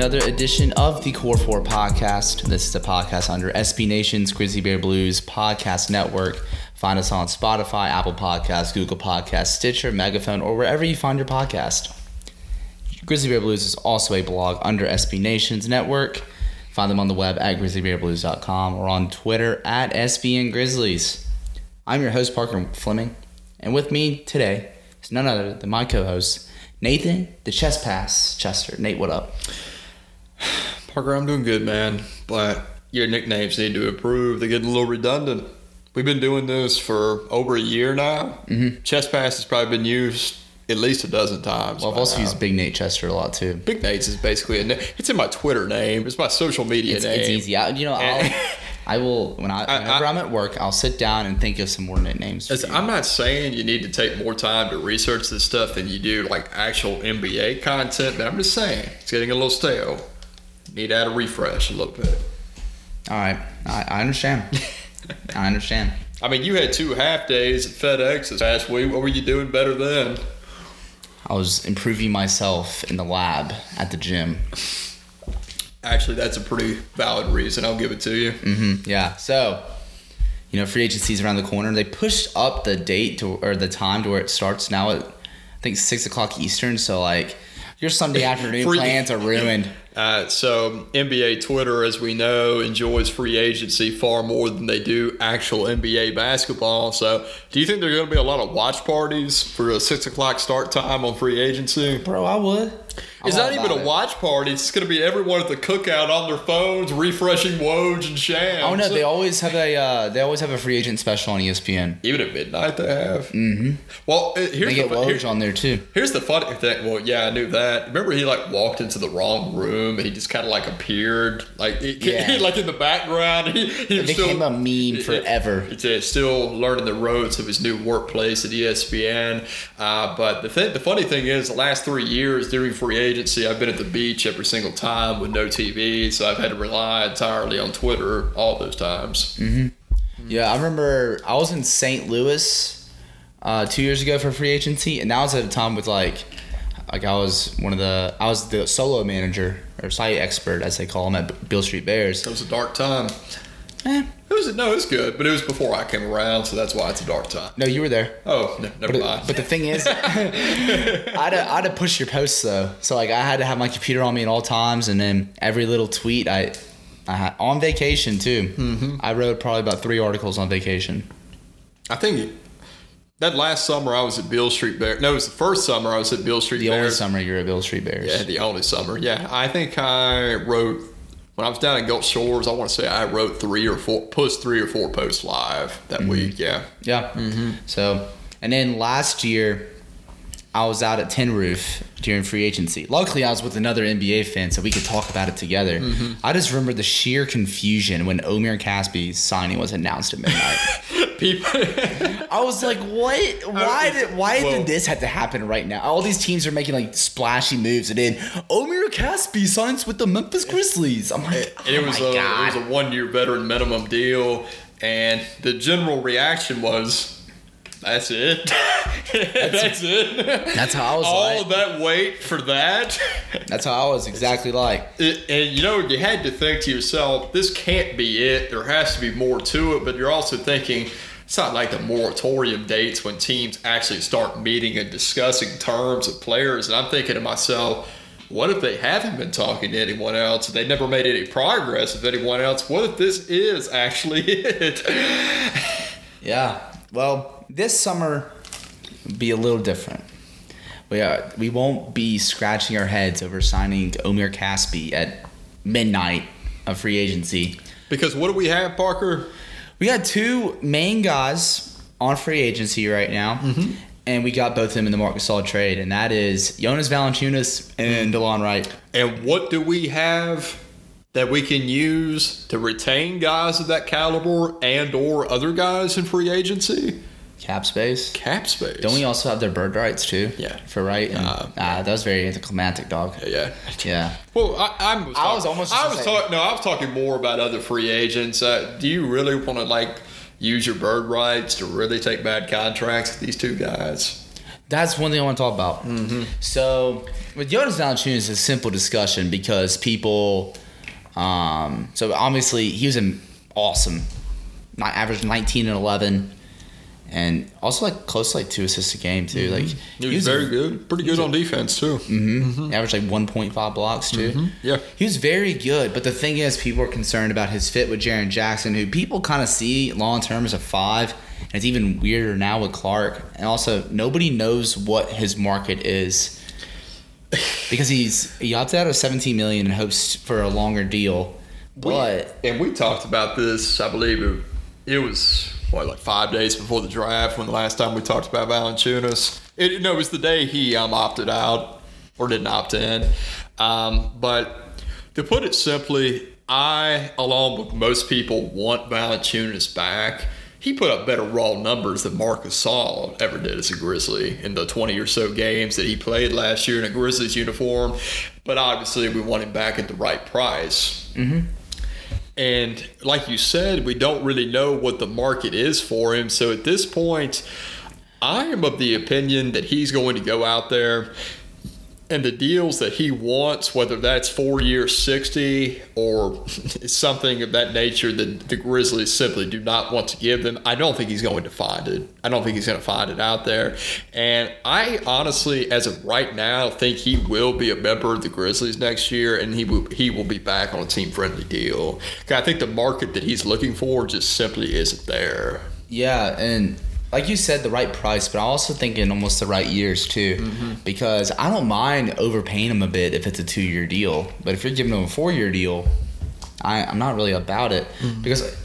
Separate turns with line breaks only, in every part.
Another edition of the Core 4 podcast. This is a podcast under SB Nation's Grizzly Bear Blues podcast network. Find us on Spotify, Apple Podcasts, Google Podcasts, Stitcher, Megaphone, or wherever you find your podcast. Grizzly Bear Blues is also a blog under SB Nation's network. Find them on the web at grizzlybearblues.com or on Twitter at SBN Grizzlies. I'm your host, Parker Fleming, and with me today is none other than my co host, Nathan, the Chest pass Chester. Nate, what up?
Parker, I'm doing good, man. But your nicknames need to improve. They're getting a little redundant. We've been doing this for over a year now. Mm-hmm. Chest pass has probably been used at least a dozen times.
Well, I've also
now.
used Big Nate Chester a lot too.
Big Nates is basically a na- it's in my Twitter name. It's my social media
It's,
name.
it's easy. I, you know, I'll, I will when I whenever I, am at work, I'll sit down and think of some more nicknames.
I'm not saying you need to take more time to research this stuff than you do like actual NBA content, but I'm just saying it's getting a little stale. Need to add a refresh a little bit.
All right, I, I understand. I understand.
I mean, you had two half days at FedEx this past week. What were you doing better then?
I was improving myself in the lab at the gym.
Actually, that's a pretty valid reason. I'll give it to you.
hmm Yeah. So, you know, free agency's around the corner. They pushed up the date to or the time to where it starts now at I think six o'clock Eastern. So like your Sunday afternoon plans are ruined.
Uh, so NBA Twitter, as we know, enjoys free agency far more than they do actual NBA basketball. So, do you think there are going to be a lot of watch parties for a six o'clock start time on free agency?
Bro, I would.
It's
I'm
not even a
it.
watch party. It's going to be everyone at the cookout on their phones, refreshing Woj and Shams.
Oh no, they always have a uh, they always have a free agent special on ESPN.
even at midnight they have. Mm-hmm. Well, uh, here's
They get
the, fu- here-
on there too.
Here's the funny thing. Well, yeah, I knew that. Remember, he like walked into the wrong room and he just kind of like appeared, like
Yeah.
like in the background. He, he
It became
still,
a meme forever.
It's still learning the ropes of his new workplace at ESPN. Uh, but the thing, the funny thing is, the last three years during free agency, I've been at the beach every single time with no TV, so I've had to rely entirely on Twitter all those times.
Yeah, I remember I was in St. Louis uh, two years ago for free agency, and that was at a time with like, like I was one of the I was the solo manager or site expert as they call them at Beale Street Bears.
It was a dark time.
Eh,
It was no, it was good, but it was before I came around, so that's why it's a dark time.
no, you were there.
Oh, no, never
But,
mind.
but the thing is, I had, to, I had to push your posts though. So like I had to have my computer on me at all times, and then every little tweet I, I had, on vacation too. Mm-hmm. I wrote probably about three articles on vacation.
I think that last summer I was at Beale Street Bears. No, it was the first summer I was at Beale Street
The
Bears.
only summer you're at Beale Street Bears.
Yeah, the only summer. Yeah, I think I wrote when I was down at Gulf Shores. I want to say I wrote three or four, pushed three or four posts live that week. Yeah,
Yeah.
Mm-hmm.
So, and then last year, I was out at Tin Roof during free agency. Luckily, I was with another NBA fan, so we could talk about it together.
Mm-hmm.
I just remember the sheer confusion when Omri Casspi's signing was announced at midnight.
people.
I was like, "What? Why did? Why
Well-
did this have to happen right now? All these teams are making like splashy moves, and then Omri Casspi signs with the Memphis Grizzlies." I'm like,
and it
"Oh
was a
god!"
it was a one year veteran minimum deal, and the general reaction was. That's it. That's, it.
That's how I was
All
like.
of that wait for that.
That's how I was exactly like.
It, and you know, you had to think to yourself, this can't be it. There has to be more to it. But you're also thinking, it's not like the moratorium dates when teams actually start meeting and discussing terms of players. And I'm thinking to myself, what if they haven't been talking to anyone else? They never made any progress with anyone else. What if this is actually it?
Yeah. Well, this summer be a little different. We are, we won't be scratching our heads over signing Omri Casspi at midnight of free agency.
because what do we have, Parker?
We got two main guys on free agency right now, mm-hmm. and we got both of them in the Marc Gasol trade, and that is Jonas Valanciunas and mm-hmm. DeLon Wright.
And what do we have that we can use to retain guys of that caliber and or other guys in free agency?
Cap space.
Cap space.
Don't we also have their bird rights too?
Yeah.
For right? And,
Uh,
ah, that was very anticlimactic, dog.
Yeah.
Yeah.
Well, I, I'm,
I was almost
I was talking. No, I was talking more about other free agents. Uh, do you really want to like use your bird rights to really take bad contracts with these two guys?
That's one thing I want to talk about.
Mm-hmm.
So with Jonas Valanciunas, it's a simple discussion because people. Um, so obviously he was an awesome, not average nineteen and eleven, and also like close to like two assists a game too. Like
Mm-hmm. He was, very good. Pretty good on defense too.
Mm-hmm. Averaged like one point five blocks too.
Mm-hmm. Yeah.
He was very good, but the thing is, people are concerned about his fit with Jaren Jackson, who people kind of see long term as a five, and it's even weirder now with Clarke. And also, nobody knows what his market is because he's he opted out of seventeen million in hopes for a longer deal. But
and we talked about this. I believe it, it was what like five days before the draft when the last time we talked about Valanciunas. It, no, it was the day he um, opted out or didn't opt in. Um, but to put it simply, I, along with most people, want Valanciunas back. He put up better raw numbers than Marc Gasol ever did as a Grizzly in the 20 or so games that he played last year in a Grizzlies uniform. But obviously, we want him back at the right price. Mm-hmm. And like you said, we don't really know what the market is for him. So at this point, I am of the opinion that he's going to go out there and the deals that he wants, whether that's four years 60 or something of that nature that the Grizzlies simply do not want to give them, I don't think he's going to find it. I don't think he's going to find it out there. And I honestly, as of right now, think he will be a member of the Grizzlies next year and he will, he will be back on a team friendly deal. I think the market that he's looking for just simply isn't there.
Yeah, and like you said, the right price, but I also think in almost the right years too,
Mm-hmm.
because I don't mind overpaying them a bit if it's a two-year deal, but if you're giving them a four-year deal, I, I'm not really about it
Mm-hmm.
because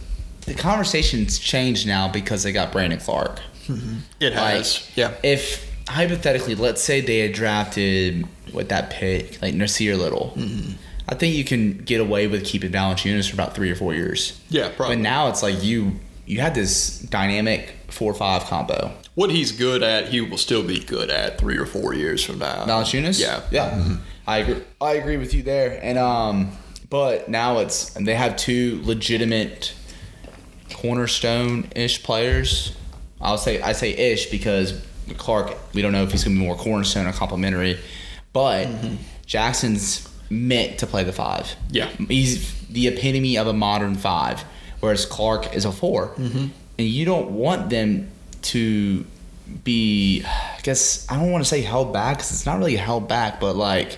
the conversation's changed now because they got Brandon Clarke.
It
Like,
has. yeah.
If hypothetically, let's say they had drafted with that pick, like Nassir Little.
Mm-hmm.
I think you can get away with keeping Valanciunas for about three or four years.
Yeah, probably.
But now it's like you you had this dynamic four five combo.
what he's good at, he will still be good at three or four years from now.
Valanciunas.
Yeah.
yeah. I agree. I agree with you there. And um, but now it's and they have two legitimate cornerstone ish players. I'll say I say ish because Clarke. We don't know if he's going to be more cornerstone or complimentary, but Jackson's meant to play the five.
Yeah.
he's the epitome of a modern five, whereas Clarke is a 4 mm-hmm. and you don't want them to be. I guess I don't want to say held back because it's not really held back, but like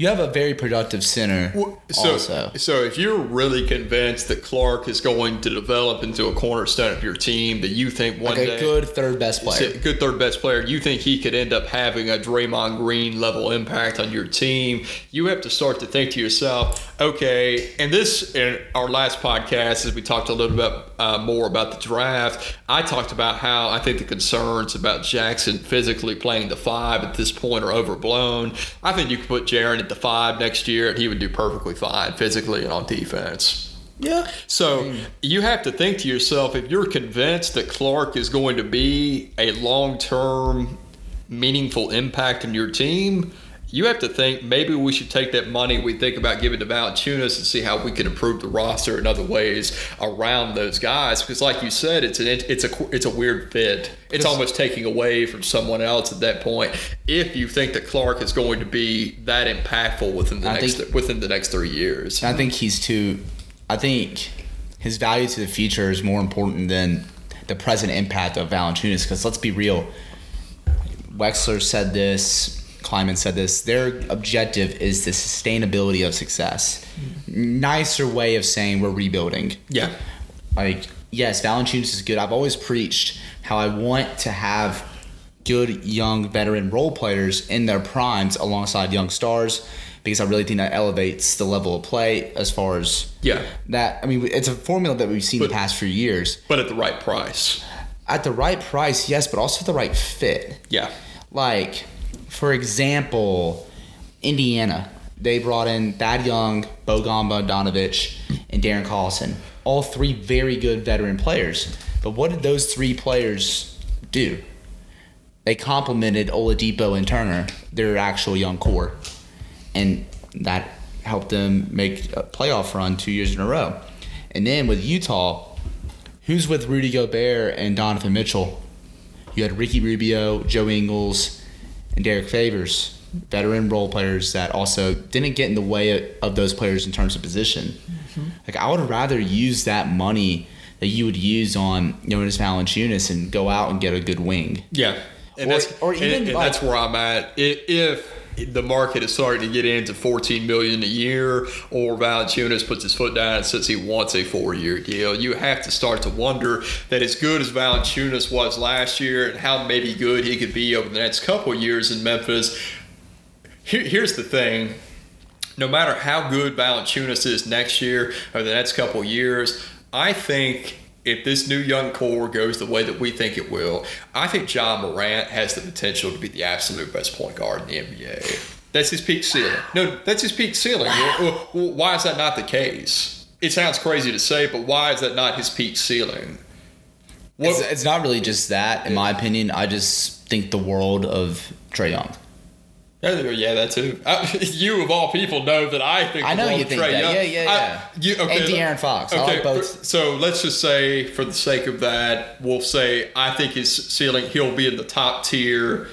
you have a very productive center.
So,
also,
so if you're really convinced that Clarke is going to develop into a cornerstone of your team, that you think one
like
day
a good third best player.
a good third best player, you think he could end up having a Draymond Green level impact on your team, you have to start to think to yourself, okay, and this in our last podcast, as we talked a little bit uh, more about the draft, I talked about how I think the concerns about Jackson physically playing the five at this point are overblown. I think you could put Jaren at the five next year and he would do perfectly fine physically and on defense.
Yeah.
So you have to think to yourself if you're convinced that Clarke is going to be a long term, meaningful impact in your team, you have to think maybe we should take that money we think about giving to Valanciunas and see how we can improve the roster in other ways around those guys. Because, like you said, it's an it's a it's a weird fit. It's almost taking away from someone else at that point. If you think that Clarke is going to be that impactful within the
I
next
think-
within the next three years,
I think he's too. I think his value to the future is more important than the present impact of Valanciunas. Because let's be real, Wexler said this. Kleiman said this. Their objective is the sustainability of success. Nicer way of saying we're rebuilding.
yeah.
Like, yes, Valanciunas is good. I've always preached how I want to have good young veteran role players in their primes alongside young stars because I really think that elevates the level of play as far as
Yeah.
that. I mean, it's a formula that we've seen
But-
the past few years.
but at the right price.
At the right price, yes, but also the right fit.
Yeah.
Like, for example, Indiana. they brought in Thad Young, Bogan Bogdanovic, and Darren Collison. All three very good veteran players. But what did those three players do? They complemented Oladipo and Turner, their actual young core, and that helped them make a playoff run two years in a row. And then with Utah, who's with Rudy Gobert and Donovan Mitchell? You had Ricky Rubio, Joe Ingles, and Derek Favors, veteran role players that also didn't get in the way of those players in terms of position. Mm-hmm. Like I would rather use that money that you would use on Jonas Valanciunas and go out and get a good wing.
Yeah, and
Or-
that's
or even
and,
like-
that's where I'm at. If the market is starting to get into 14 million a year, or Valanciunas puts his foot down and says he wants a four-year deal, you have to start to wonder that as good as Valanciunas was last year, and how maybe good he could be over the next couple years in Memphis. Here, here's the thing. No matter how good Valanciunas is next year or the next couple years, I think if this new young core goes the way that we think it will, I think Ja Morant has the potential to be the absolute best point guard in the NBA. That's his peak ceiling. No, that's his peak ceiling. Well, well, Why is that not the case? It sounds crazy to say, but why is that not his peak ceiling? What,
It's, it's not really just that, in my opinion. I just think the world of Trae Young.
Yeah, yeah, that too. I, uh, you of all people know that I think.
I know you think that.
Young-
Yeah, yeah,
I-
yeah.
you, okay,
And De'Aaron Fox.
Okay,
like both.
so let's just say, for the sake of that, we'll say I think his ceiling he'll be in the top tier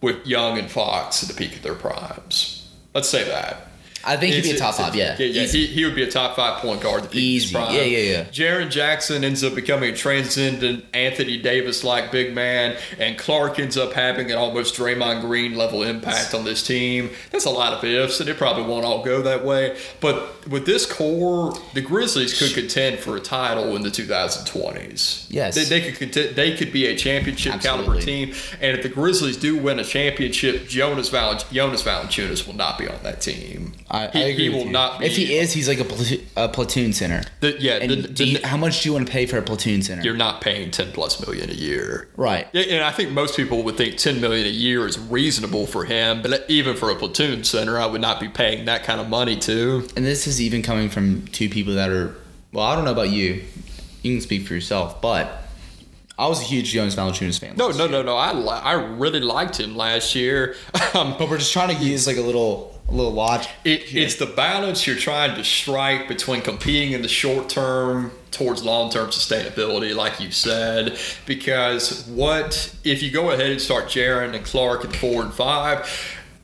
with Young and Fox at the peak of their primes. Let's say that.
I think he'd be a top five. Yeah,
yeah, yeah. He, he would be a top five point guard. The peak of his
Easy.
prime.
Yeah, yeah, yeah.
Jaren Jackson ends up becoming a transcendent Anthony Davis like big man, and Clarke ends up having an almost Draymond Green level impact on this team. That's a lot of ifs, and it probably won't all go that way. But with this core, the Grizzlies could contend for a title in the 2020s.
Yes.
they, they could contend, they could be a championship caliber team. And if the Grizzlies do win a championship, Jonas Val- Jonas Valanciunas will not be on that team.
I, I agree
he
with
will
you.
not be.
If he is, he's like a, platoon, a platoon center.
The- yeah, the- the-
you- how much do you want to pay for a platoon center?
you're not paying 10 plus million a year.
right.
And I think most people would think 10 million a year is reasonable for him, but even for a platoon center, I would not be paying that kind of money to.
And this is even coming from two people that are. Well, I don't know about you. You can speak for yourself, but I was a huge Jonas Valanciunas fan.
No, no,
year.
no, no. I li- I really liked him last year. Um,
But we're just trying to use like a little, a little logic.
It, it's the balance you're trying to strike between competing in the short term towards long term sustainability, like you said. Because what if you go ahead and start Jaren and Clarke at four and five?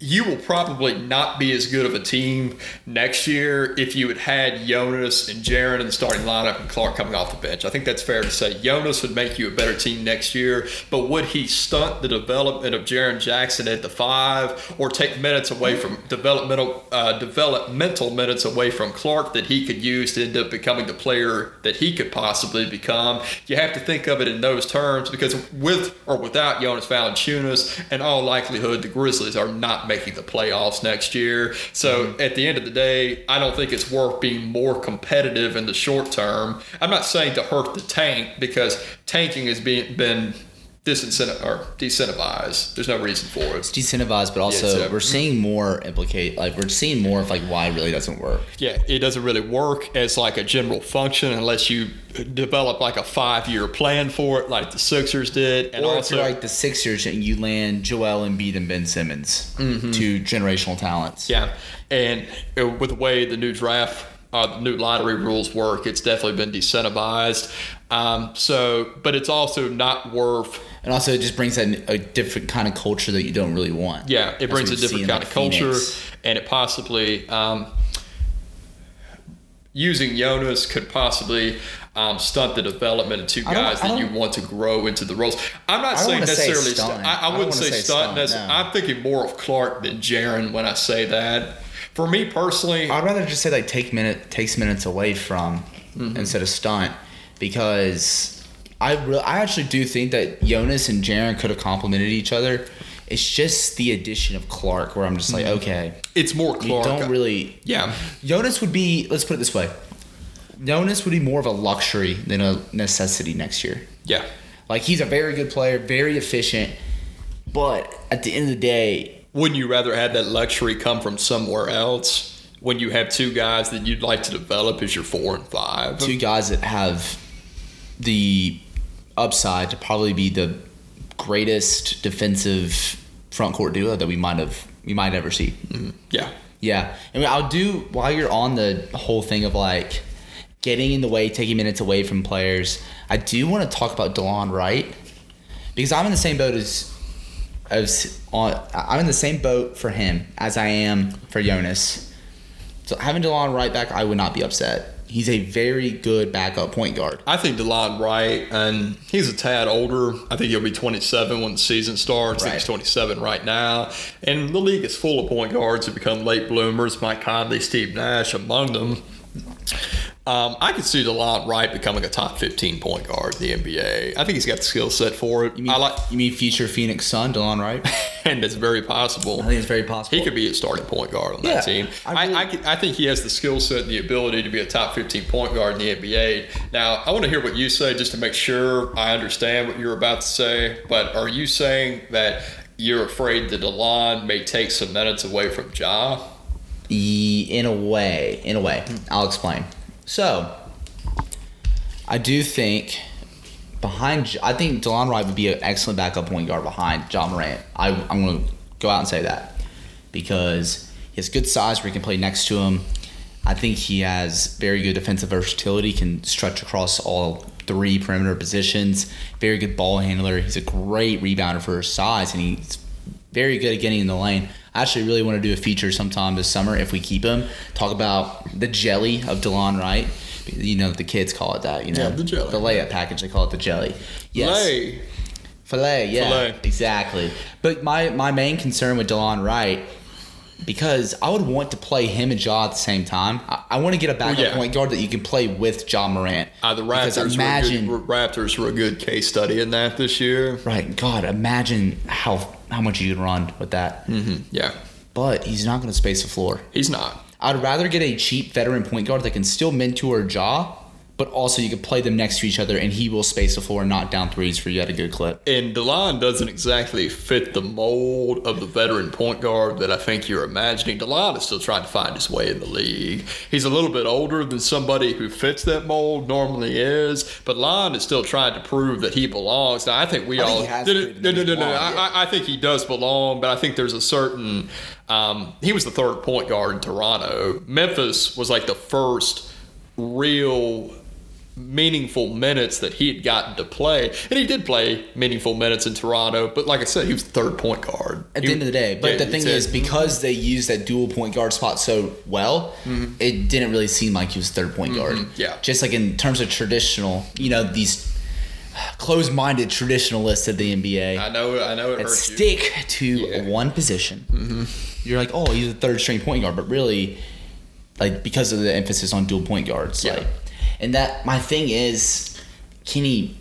You will probably not be as good of a team next year if you had had Jonas and Jaren in the starting lineup and Clarke coming off the bench. I think that's fair to say. Jonas would make you a better team next year, but would he stunt the development of Jaren Jackson at the five or take minutes away from developmental uh, developmental minutes away from Clarke that he could use to end up becoming the player that he could possibly become? You have to think of it in those terms because with or without Jonas Valanciunas, in all likelihood, the Grizzlies are not making the playoffs next year. So mm-hmm. at the end of the day, I don't think it's worth being more competitive in the short term. I'm not saying to hurt the tank because tanking has been been disincentiv or decentivized. There's no reason for it.
It's decentivized, but also
Yeah,
we're seeing more implicate. Like we're seeing more of like why it really doesn't work.
Yeah, it doesn't really work as like a general function unless you develop like a five year plan for it, like the Sixers did, and
or
also
like the Sixers and you land Joel Embiid and Ben Simmons, two generational talents.
Yeah, and uh, with the way the new draft, uh, new lottery rules work, it's definitely been decentivized. Um, so, but it's also not worth.
And also, it just brings that a different kind of culture that you don't really want.
Yeah, it brings a different kind
like,
of culture,
Phoenix.
and it possibly um, using Jonas could possibly. Um, stunt the development of two guys that you want to grow into the roles. I'm not saying
say
necessarily.
stunt.
Stunt. I,
I
I wouldn't say,
say
stunt.
stunt, no.
I'm thinking more of Clarke than Jaren when I say that. For me personally,
I'd rather just say like take minute takes minutes away from
Mm-hmm.
instead of stunt because I re- I actually do think that Jonas and Jaren could have complemented each other. It's just the addition of Clarke where I'm just like, okay,
it's more Clarke.
you
Mm-hmm.
Don't really.
Yeah.
Jonas would be. Let's put it this way. Jonas would be more of a luxury than a necessity next year.
Yeah.
Like he's a very good player, very efficient, but at the end of the day,
wouldn't you rather have that luxury come from somewhere else when you have two guys that you'd like to develop as your four and five?
Two guys that have the upside to probably be the greatest defensive front court duo that we might have we might ever see. Mm-hmm.
Yeah.
Yeah, I mean, I'll do while you're on the whole thing of like getting in the way, taking minutes away from players. I do want to talk about Delon Wright because I'm in the same boat as as on. I'm in the same boat for him as I am for Jonas. So having Delon Wright back, I would not be upset. He's a very good backup point guard.
I think DeLon Wright, and he's a tad older. I think he'll be 27 when the season starts. I think he's 27 right now. And the league is full of point guards who become late bloomers. Mike Conley, Steve Nash among them. Um, I could see DeLon Wright becoming a top 15 point guard in the NBA. I think he's got the skill set for it.
You mean,
I like,
you mean future Phoenix Sun, Delon Wright?
and it's very possible.
I think it's very possible.
He could be a starting point guard on
Yeah,
that team.
I
I,
really-
I, could- I think he has the skill set and the ability to be a top 15 point guard in the NBA. Now, I want to hear what you say just to make sure I understand what you're about to say. But are you saying that you're afraid that DeLon may take some minutes away from Ja?
In a way, in a way. I'll explain. So, I do think behind, I think Delon Wright would be an excellent backup point guard behind Ja Morant. I, I'm going to go out and say that because he has good size where he can play next to him. I think he has very good defensive versatility, can stretch across all three perimeter positions. Very good ball handler. He's a great rebounder for his size, and he's very good at getting in the lane. I actually really want to do a feature sometime this summer if we keep him. Talk about the jelly of Delon Wright. You know the kids call it that. You know
Yeah, the jelly.
The layup package. They call it the jelly. Yes.
Lay.
Filet, yeah,
Filet.
exactly. But my my main concern with Delon Wright, because I would want to play him and Ja at the same time. I, I want to get a backup
yeah.
point guard that you can play with Ja Morant.
Uh, the Raptors,
imagine,
were good, Raptors were a good case study in that this year.
right? God, imagine how how much you can run with that.
Mm-hmm. Yeah,
But he's not going to space the floor.
he's not.
I'd rather get a cheap veteran point guard that can still mentor Ja, but also you can play them next to each other and he will space the floor and knock down threes for you at a good clip.
And DeLon doesn't exactly fit the mold of the veteran point guard that I think you're imagining. DeLon is still trying to find his way in the league. He's a little bit older than somebody who fits that mold normally is, but DeLon is still trying to prove that he belongs. Now, I think we
I think
all.
he has
no, no, no, no, no, no.
belongs, yeah.
I, I- I think he does belong, but I think there's a certain. Um, he was the third point guard in Toronto. Memphis was like the first real meaningful minutes that he had gotten to play. And he did play meaningful minutes in Toronto, but like I said, he was third point guard.
At
He-
the end of the day, but
Yeah,
the thing is, because they used that dual point guard spot so well, it didn't really seem like he was third point guard.
Mm-hmm. yeah.
just like in terms of traditional, you know, these closed-minded traditionalists of the NBA
I know, I know it hurts you.
stick to
Yeah.
one position. Mm-hmm. You're like, oh, he's a third string point guard, but really, like because of the emphasis on dual point guards,
Yeah.
like, and that my thing is, Kenny,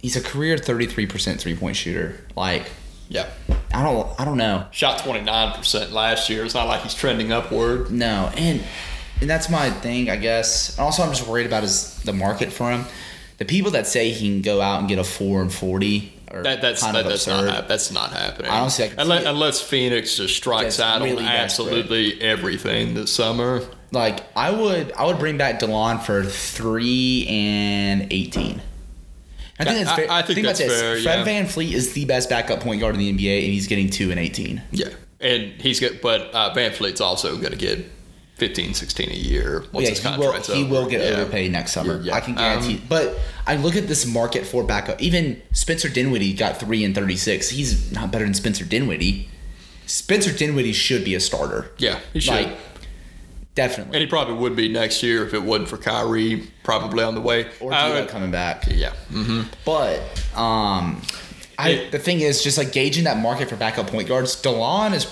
he's a career 33% three point shooter. Like,
Yeah.
I don't, I don't know.
Shot 29% last year. It's not like he's trending upward.
No, and and that's my thing, I guess. And also, I'm just worried about is the market for him. The people that say he can go out and get a four and forty
That, that's
kind
that, that's
absurd.
not that's not happening.
I
unless,
see it.
unless Phoenix just strikes out
really
on
desperate.
absolutely everything this summer.
Like I would, I would bring back Delon for three and eighteen. I think that's fair.
I- I think
about
that's
this.
fair,
Fred
yeah.
VanVleet is the best backup point guard in the NBA, and he's getting two and eighteen.
Yeah. And he's good, but uh, VanVleet's also going to get 15, 16 a year once
yeah,
his
he will. He will get
Yeah.
overpaid next summer.
Yeah.
I can guarantee.
Um,
but I look at this market for backup. Even Spencer Dinwiddie got three and thirty six. He's not better than Spencer Dinwiddie. Spencer Dinwiddie should be a starter.
Yeah, he should.
Like, definitely.
and he probably would be next year if it wasn't for Kyrie probably on the way.
or D'Lo coming back.
yeah. hmm
But um, I
It-
the thing is just like gauging that market for backup point guards. Delon is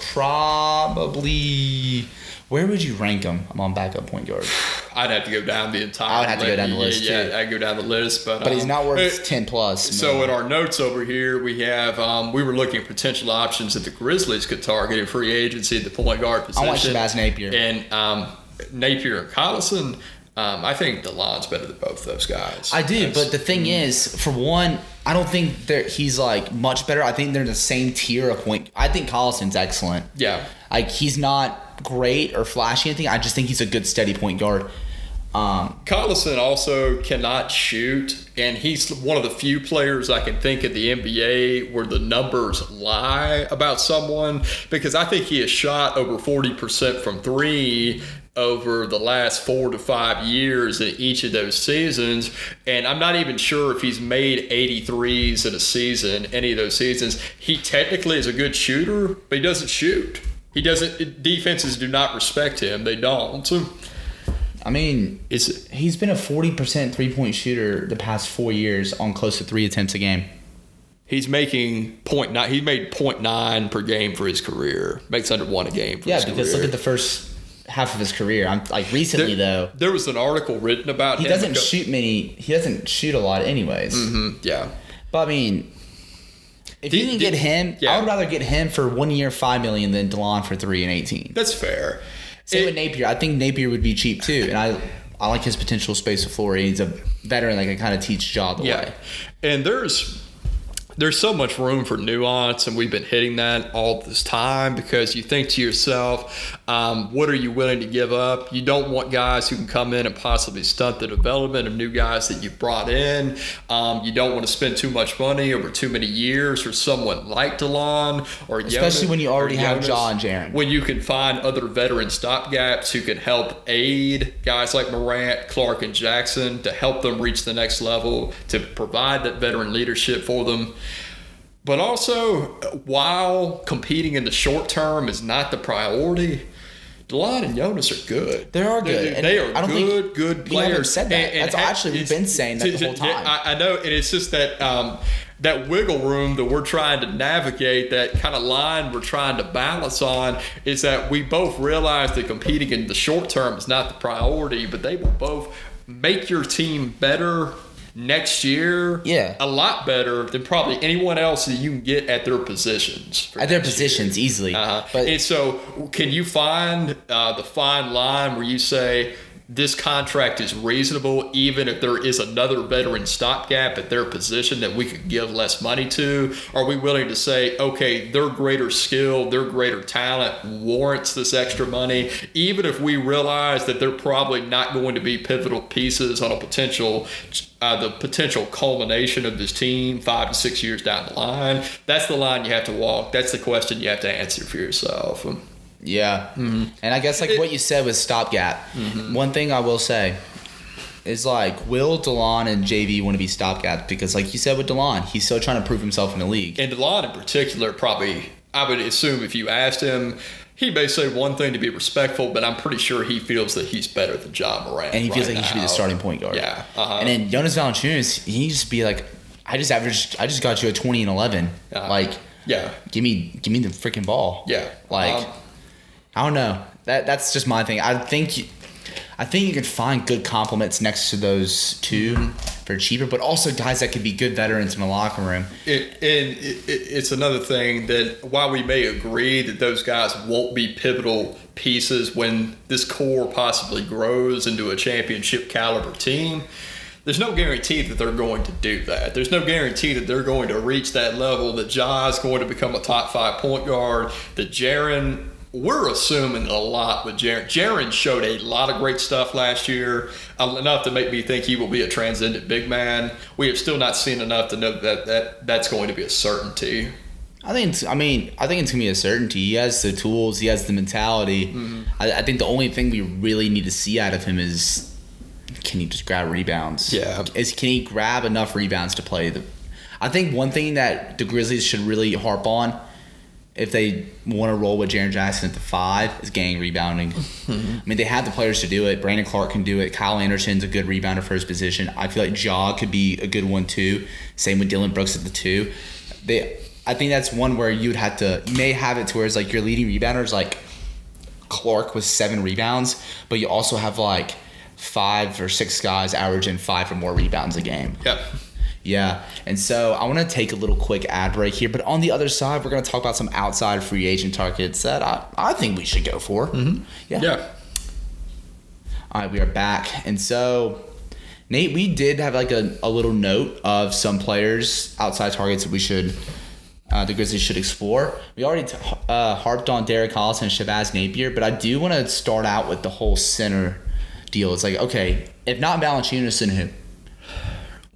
probably where would you rank him among backup point guards?
I'd have to go down the entire
I would have to go down the
Yeah,
list,
Yeah,
too.
I'd go down the list. But,
But he's
um,
not worth
it-
ten plus.
So in our notes over here, we have um, we were looking at potential options that the Grizzlies could target in free agency at the point guard position.
I want Shabazz Napier.
and um, Napier and Collison. Um, I think DeLon's better than both those guys.
I do,
That's-
but the thing is, for one, I don't think that he's like much better. I think they're in the same tier of point. I think Collison's excellent.
Yeah.
Like he's not great or flashy anything. I just think he's a good steady point guard. Um,
Collison also cannot shoot, and he's one of the few players I can think of the NBA where the numbers lie about someone because I think he has shot over 40% from three over the last four to five years in each of those seasons. And I'm not even sure if he's made 83s in a season, any of those seasons. He technically is a good shooter, but he doesn't shoot. He doesn't, defenses do not respect him. They don't.
I mean,
It's
he's been a forty percent three point shooter the past four years on close to three attempts a game.
He's making point nine. He made point nine per game for his career. Makes under one a game. For
Yeah, because
career.
look at the first half of his career. I'm like recently
there,
though.
there was an article written about
He
him.
doesn't
ago-
shoot many. He doesn't shoot a lot, anyways.
Mhm, yeah,
But I mean, if
Do-
you can
do-
get him,
yeah.
I would rather get him for one year, five million, than Delon for three and eighteen.
that's fair.
Same
It-
with Napier. I think Napier would be cheap too, and I I like his potential space of floor. He's a veteran that can kind of teach Ja the
yeah,
way.
and there's there's so much room for nuance, and we've been hitting that all this time because you think to yourself, um, what are you willing to give up? You don't want guys who can come in and possibly stunt the development of new guys that you've brought in. Um, you don't want to spend too much money over too many years for someone like DeLon or
Especially when you already have
Jonas,
Ja and Jaren.
When you can find other veteran stopgaps who can help aid guys like Morant, Clarke, and Jackson to help them reach the next level, to provide that veteran leadership for them. But also, while competing in the short term is not the priority, DeLon and Jonas are good.
They are
They-
good.
They,
And
are
I don't
good,
think
good players.
said that. That's
ha-
actually- we've been saying that the whole time.
I, I know, and it's just that um, that wiggle room that we're trying to navigate, that kind of line we're trying to balance on, is that we both realize that competing in the short term is not the priority, but they will both make your team better next year.
Yeah.
a lot better than probably anyone else that you can get at their positions.
At their
next year.
positions easily.
Uh-huh.
But
and so, can you find uh, the fine line where you say this contract is reasonable, even if there is another veteran stopgap at their position that we could give less money to? Are we willing to say, okay, their greater skill, their greater talent warrants this extra money, even if we realize that they're probably not going to be pivotal pieces on a potential uh, the potential culmination of this team five to six years down the line. That's the line you have to walk. That's the question you have to answer for yourself.
Yeah.
Mm-hmm.
And I guess like what you said with stopgap. One thing I will say is like, will DeLon and JV want to be stopgaps? Because like you said with DeLon, he's still trying to prove himself in the league.
And DeLon in particular, probably, I would assume if you asked him, he may say one thing to be respectful, but I'm pretty sure he feels that he's better than Ja Morant.
And he feels
right
like he should be the starting point guard.
Yeah. Uh-huh.
And then Jonas Valanciunas, he just be like, I just averaged, I just got you a 20 and 11.
Uh-huh.
Like,
yeah.
give me, give me the freaking ball.
Yeah.
Like,
Um,
I don't know. That that's just my thing. I think you, I think you can find good compliments next to those 2
Mm-hmm.
for cheaper, but also guys that could be good veterans in the locker room.
It, and it, it, it's another thing that while we may agree that those guys won't be pivotal pieces when this core possibly grows into a championship caliber team, there's no guarantee that they're going to do that. There's no guarantee that they're going to reach that level, that Ja is going to become a top five point guard, that Jaren. We're assuming a lot with Jaren. Jaren showed a lot of great stuff last year, uh, enough to make me think he will be a transcendent big man. We have still not seen enough to know that, that that's going to be a certainty.
I think it's, I mean, I think it's gonna be a certainty. He has the tools, he has the mentality.
Mm-hmm.
I, I think the only thing we really need to see out of him is can he just grab rebounds?
Yeah.
Is can he grab enough rebounds to play the I think one thing that the Grizzlies should really harp on if they want to roll with Jaren Jackson at the five is gang rebounding.
Mm-hmm.
I mean, they have the players to do it. Brandon Clarke can do it. Kyle Anderson's a good rebounder for his position. I feel like Ja could be a good one too. Same with Dillon Brooks at the two. They, I think that's one where you'd have to. You may have it to where it's like your leading rebounders like Clarke with seven rebounds, but you also have like five or six guys averaging five or more rebounds a game.
Yeah.
Yeah, and so I want to take a little quick ad break here, but on the other side, we're going to talk about some outside free agent targets that I, I think we should go for. Mm-hmm. Yeah.
Yeah.
All right, we are back, and so Nate, we did have like a, a little note of some players outside targets that we should, uh, the Grizzlies should explore. We already t- uh, harped on Derek Hollis and Shabazz Napier, but I do want to start out with the whole center deal. It's like, okay, if not Valanciunas, then who?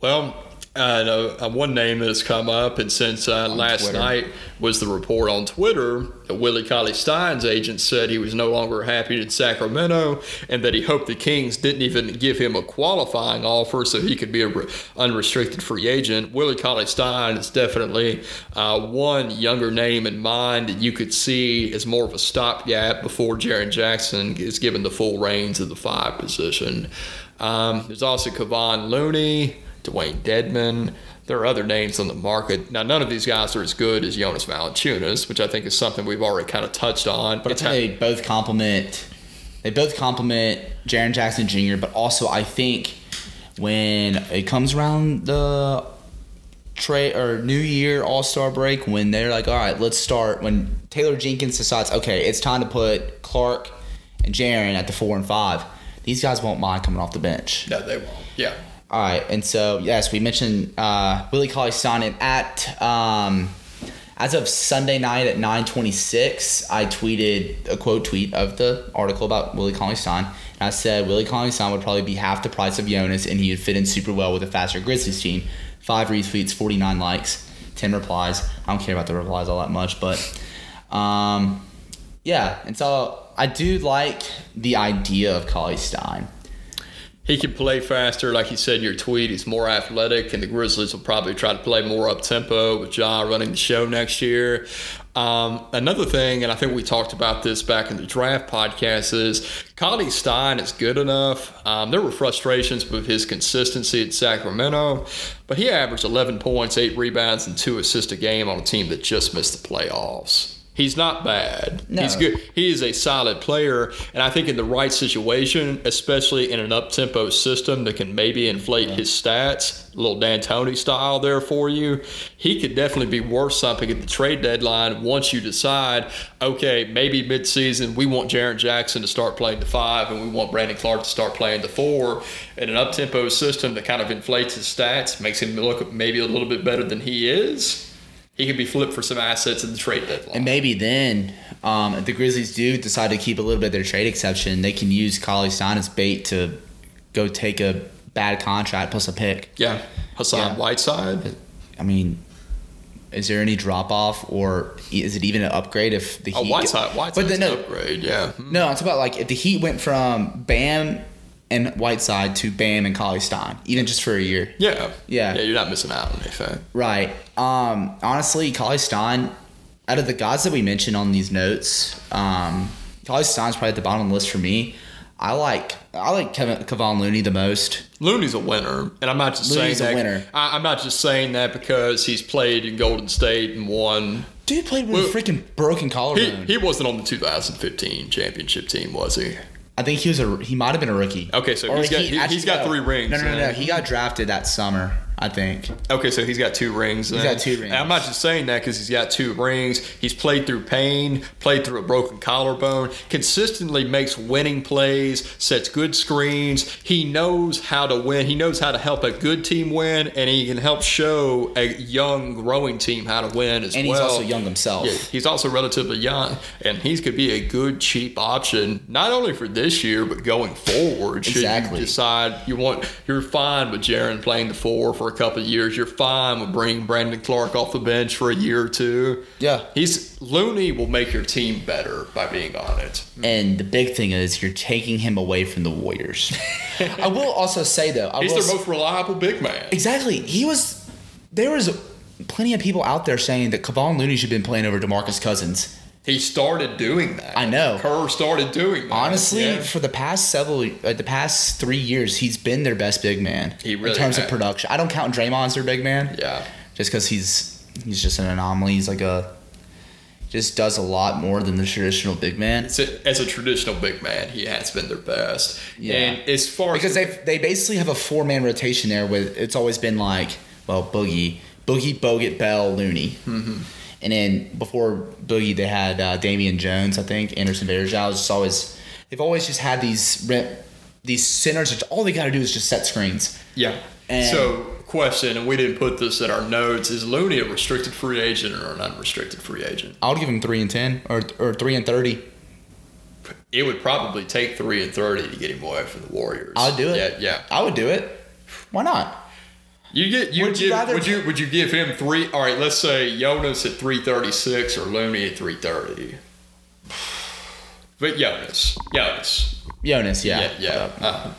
Well, uh, one name that has come up, and since uh, last
Twitter.
night was the report on Twitter that Willie Cauley Stein's agent said he was no longer happy in Sacramento, and that he hoped the Kings didn't even give him a qualifying offer so he could be a re- unrestricted free agent. Willie Cauley Stein is definitely uh, one younger name in mind that you could see as more of a stopgap before Jaren Jackson is given the full reins of the five position. Um, there's also Kevon Looney. Dewayne Dedmon. There are other names on the market. Now, none of these guys are as good as Jonas Valanciunas, which I think is something we've already kind of touched on.
But I think they both complement. They both complement Jaren Jackson Jr. But also, I think when it comes around the trade or New Year All Star break, when they're like, all right, let's start. When Taylor Jenkins decides, okay, it's time to put Clarke and Jaren at the four and five. These guys won't mind coming off the bench.
no, they won't. Yeah.
All right, and so yes, we mentioned uh, Willie Cauley Stein at um, as of Sunday night at nine twenty six, I tweeted a quote tweet of the article about Willie Cauley Stein. And I said Willie Cauley Stein would probably be half the price of Jonas, and he would fit in super well with a faster Grizzlies team. Five retweets, forty nine likes, ten replies. I don't care about the replies all that much, but um, yeah. And so I do like the idea of Cauley Stein.
He can play faster, like you said in your tweet. He's more athletic, and the Grizzlies will probably try to play more up tempo with Ja running the show next year. Um, another thing, and I think we talked about this back in the draft podcast, is Cauley Stein is good enough. Um, there were frustrations with his consistency at Sacramento, but he averaged 11 points, 8 rebounds, and 2 assists a game on a team that just missed the playoffs. He's not bad.
No.
He's good. He is a solid player, and I think in the right situation, especially in an up-tempo system that can maybe inflate his stats, a little D'Antoni style there for you, he could definitely be worth something at the trade deadline once you decide, okay, maybe midseason we want Jaren Jackson to start playing the five, and we want Brandon Clarke to start playing the four. In an up-tempo system that kind of inflates his stats, makes him look maybe a little bit better than he is. He could be flipped for some assets at the trade deadline.
And maybe then, um, if the Grizzlies do decide to keep a little bit of their trade exception, they can use Cauley Stein as bait to go take a bad contract plus a pick.
Yeah, Hassan
Yeah.
Whiteside.
I mean, is there any drop off, or is it even an upgrade if the
Oh,
Heat?
Whiteside. Whiteside's
but then, no,
an upgrade. Yeah.
no, it's about like if the Heat went from Bam and Whiteside to Bam and Cauley Stein, even just for a year.
Yeah.
Yeah.
Yeah. You're not missing out on anything.
Right. Um, honestly, Cauley Stein, out of the guys that we mentioned on these notes, um, Cauley Stein's probably at the bottom of the list for me. I like I like Kevin Kevon Looney the most.
Looney's a winner, and I'm not just
Looney's
saying that.
winner.
I, I'm not just saying that because he's played in Golden State and won.
Dude played with
Well,
a freaking broken
He,
collarbone.
he wasn't on the 2015 championship team, was he?
I think he was a he might have been a rookie.
Okay, so
Or
he's got- he- he's got
no.
three rings,
No, no, no, no. He got drafted that summer. I think.
Okay, so he's got two rings. He's
got two rings.
I'm not just saying that because he's got two rings. He's played through pain, played through a broken collarbone, consistently makes winning plays, sets good screens. He knows how to win. He knows how to help a good team win, and he can help show a young, growing team how to win as well.
And
well.
he's also young himself.
Yeah, he's also relatively young, and he could be a good, cheap option not only for this year but going forward. Should
Exactly.
you decide you want, you're fine with Jaren playing the four for a couple of years. You're fine with bringing Brandon Clarke off the bench for a year or two.
Yeah.
he's Looney will make your team better by being on it.
And the big thing is you're taking him away from the Warriors. I will also say though, I
He's
will
their most reliable big man.
Exactly. He was. There was plenty of people out there saying that Kevon Looney should have been playing over Demarcus Cousins.
He started doing that.
I know.
Kerr started doing that.
Honestly,
Yeah.
for the past several, uh, the past three years, he's been their best big man
He really
in terms of production. I don't count Draymond as their big man,
yeah.
just because he's he's just an anomaly. He's like a just does a lot more than the traditional big man.
As a, as a traditional big man, he has been their best.
Yeah.
And as far
because they they basically have a four man rotation there with it's always been like well Boogie Boogie Bogut Bell Looney, mm-hmm. And then before Boogie they had uh, Damian Jones I think Anderson Varejao just always they've always just had these these centers, are- all they got to do is just set screens.
Yeah.
And-
so, question, and we didn't put this in our notes: Is Looney a restricted free agent or an unrestricted free agent?
I would give him three and ten or or three and thirty.
It would probably take three and thirty to get him away from the Warriors.
I'll do it.
Yeah, yeah.
I would do it. Why not?
You get you
Would
would
you
give,
rather-
would you would you give him three? All right, let's say Jonas at three thirty six or Looney at three thirty. But Jonas, Jonas,
Jonas, yeah.
yeah, yeah. Uh,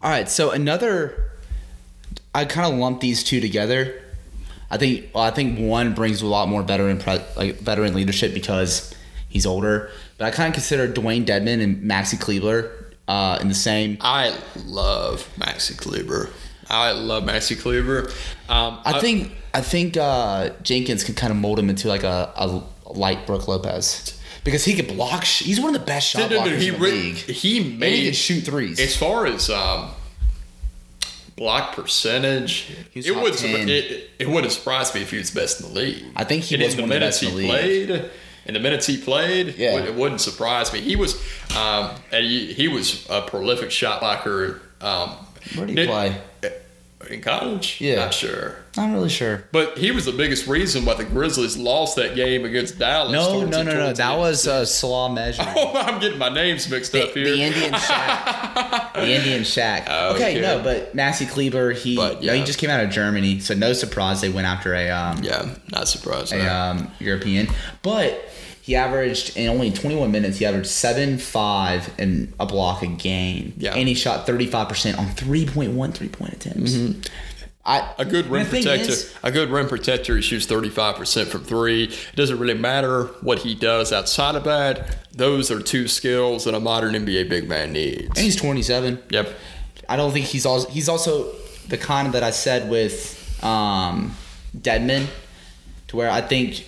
All right, so another, I kind of lump these two together. I think well, I think one brings a lot more veteran pre, like veteran leadership because he's older. But I kind of consider Dewayne Dedmon and Maxi Kleber uh, in the same.
I love Maxi Kleber. I love Maxi Kleber. Um,
I think I think uh, Jenkins can kind of mold him into like a, a light Brook Lopez because he can block. sh- He's one of the best shot blockers
he
in the
re-
league.
he
and he can shoot threes.
as far as um, block percentage. It would
10.
it, it wouldn't surprise me if he was best in the league.
I think he
And
was one
the
of the
minutes
best in
he
the league.
played. In the minutes he played,
Yeah.
it, wouldn't surprise me. He was, um, and he, he was a prolific shot blocker. Um,
Where did he play?
In college?
Yeah.
not sure.
Not really sure.
But he was the biggest reason why the Grizzlies lost that game against Dallas.
No, no, no, no. That was uh, Salah Mejri.
Oh, I'm getting my names mixed
The,
up here.
the Indian Shack. the Indian Shack. Okay,
okay.
no, but Maxi Kleber, he
But,
no, he just came out of Germany, so no surprise they went after a um,
yeah, not surprised.
a um, European. But he averaged in only 21 minutes, he averaged seven, five, and a block a game.
Yeah.
and he shot 35 percent on 3.1 three point attempts. I,
Mm-hmm. A good rim protector.
is-
a good rim protector. He shoots thirty five percent from three. It doesn't really matter what he does outside of that. Those are two skills that a modern NBA big man needs.
and he's 27.
Yep.
I don't think he's also he's also the kind that I said with um, Dedmon, to where I think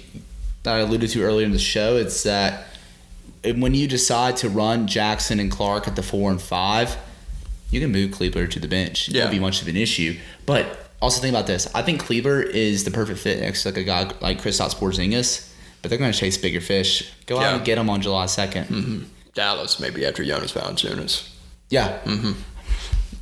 that I alluded to earlier in the show. It's that when you decide to run Jackson and Clarke at the four and five, you can move Kleber to the bench. It
Yeah.
won't be much of an issue. But also think about this: I think Kleber is the perfect fit next to like a guy like Kristaps Porzingis. But they're going to chase bigger fish. Go out
Yeah.
and get him on July 2nd
Dallas maybe after Jonas Valanciunas,
Yeah, mm-hmm.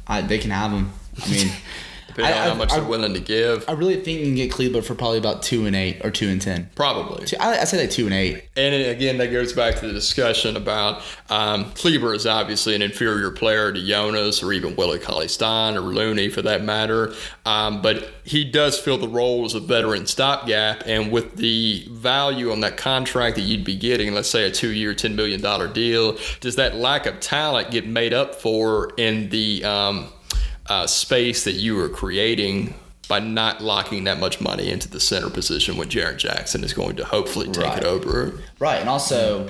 I, they can have him. I mean.
depending
I-
on how much
I-
they're willing to give.
I really think you can get Kleber for probably about two and eight or two and ten.
Probably.
Two- I, I say like two and eight.
And it- again, that goes back to the discussion about um, Kleber is obviously an inferior player to Jonas or even Willie Cauley Stein or Looney for that matter. Um, but he does fill the role as a veteran stopgap. And with the value on that contract that you'd be getting, let's say a two year, $10 million deal, does that lack of talent get made up for in the um, uh, space that you are creating? By not locking that much money into the center position when Jaren Jackson is going to hopefully take
Right.
it over.
Right, and also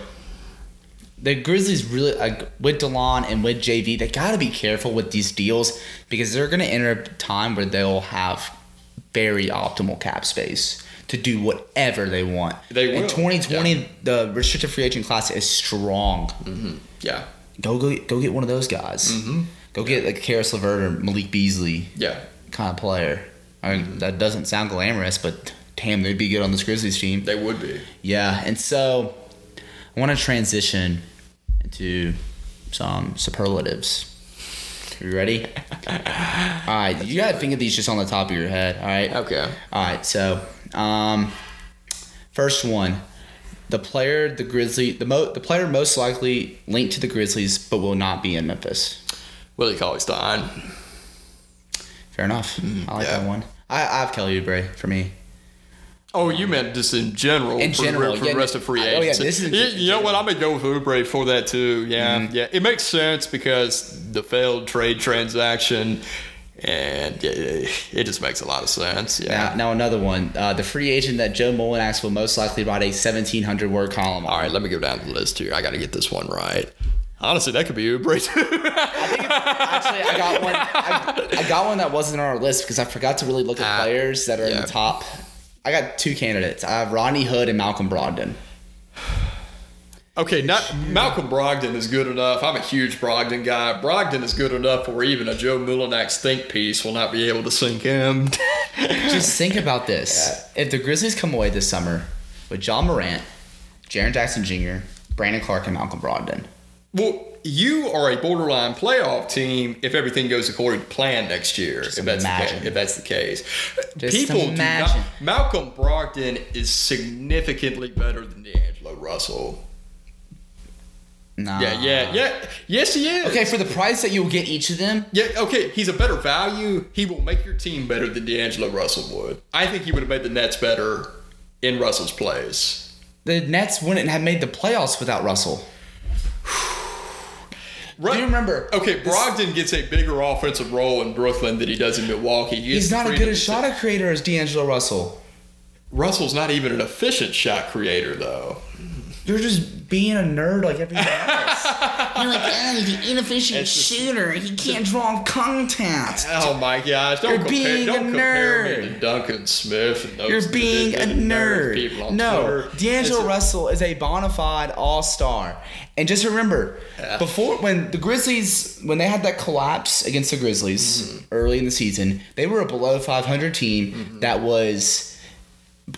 the Grizzlies really like with Delon and with JV, they got to be careful with these deals because they're going to enter a time where they'll have very optimal cap space to do whatever they want.
They
In
will,
2020,
yeah.
the restricted free agent class is strong.
Yeah.
Go go go get one of those guys.
Mm-hmm.
Go get like Caris LeVert or Malik Beasley
Yeah.
kind of player. I mean, that doesn't sound glamorous, but damn, they'd be good on this Grizzlies team.
They would be.
Yeah, and so I want to transition into some superlatives. Are you ready? all right, you gotta think of these just on the top of your head. All right.
Okay.
All right. So, um, first one, the player the Grizzly the mo the player most likely linked to the Grizzlies but will not be in Memphis.
Willie Cauley Stein.
Fair enough. I like
yeah.
that one. I, I have Kelly Oubre for me.
Oh, you meant just in general.
In
for,
general,
for
yeah,
the rest of free
oh, yeah,
agency.
this is
you, you know what? I'm gonna go with Oubre for that too. Yeah,
Mm-hmm.
yeah. It makes sense because the failed trade transaction, and it just makes a lot of sense. Yeah.
Now, now another one. Uh, the free agent that Joe Mullinax will most likely write a 1,700 word column on.
All right, let me go down the list here. I got to get this one right. Honestly, that could be Oubre too.
I think it's, actually, I got one. I, I got one that wasn't on our list because I forgot to really look at
Ah,
players that are in the top. I got two candidates. I have Rodney Hood and Malcolm Brogdon.
Okay, not Malcolm Brogdon is good enough. I'm a huge Brogdon guy. Brogdon is good enough where even a Joe Mullinax think piece will not be able to sink him.
Just think about this: if the Grizzlies come away this summer with Ja Morant, Jaren Jackson Jr., Brandon Clarke, and Malcolm Brogdon,
Well, you are a borderline playoff team if everything goes according to plan next year. if that's the
imagine.
case, if that's the case,
Just
people do
imagine.
not. Malcolm Brogdon is significantly better than D'Angelo Russell.
Nah.
Yeah, yeah, yeah. Yes, he is.
Okay, for the price that you'll get each of them,
Yeah, okay, he's a better value. He will make your team better than D'Angelo Russell would. I think he would have made the Nets better in Russell's place.
the Nets wouldn't have made the playoffs without Russell.
Right.
Do you remember?
Okay, Brogdon gets a bigger offensive role in Brooklyn than he does in Milwaukee. He
He's not a
freedom
good a shot creator as D'Angelo Russell.
Russell's not even an efficient shot creator, though.
You're just being a nerd like everyone else.
You're like, oh, he's an inefficient
It's just-
shooter. He can't draw contact.
Oh my gosh! Don't
You're
compare,
being
don't
a
compare me
nerd.
to Duncan Smith. And those
You're being a
nerd people on
No,
Twitter.
D'Angelo
It's a-
Russell is a bona fide all star. And just remember,
Yeah.
before when the Grizzlies, when they had that collapse against the Grizzlies
Mm-hmm.
early in the season, they were a below 500 team
Mm-hmm.
that was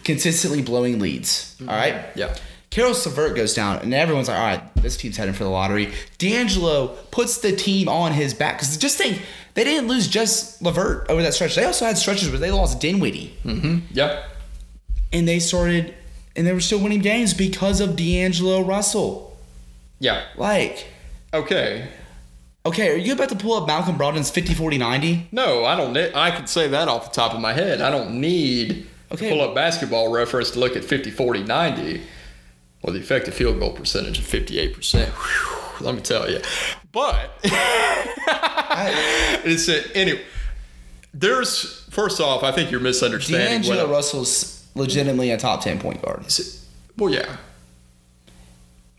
consistently blowing leads.
Mm-hmm.
all right?
Yeah.
Caris LeVert goes down, and everyone's like, all right, this team's heading for the lottery. D'Angelo puts the team on his back. Because just think, they didn't lose just Levert over that stretch. They also had stretches where they lost Dinwiddie. Mm-hmm.
Yeah.
And they started, and they were still winning games because of D'Angelo Russell.
Yeah.
Like,
Okay.
okay, are you about to pull up Malcolm Brogdon's 50 40 90?
No, I don't. I could say that off the top of my head. I don't need
Okay.
to pull up basketball reference to look at 50, 40, 90. Well, the effective field goal percentage of 58%. Whew, let me tell you. But it's a, anyway. There's first off, I think you're misunderstanding.
D'Angelo
what
Russell's legitimately a top 10 point guard.
well, yeah.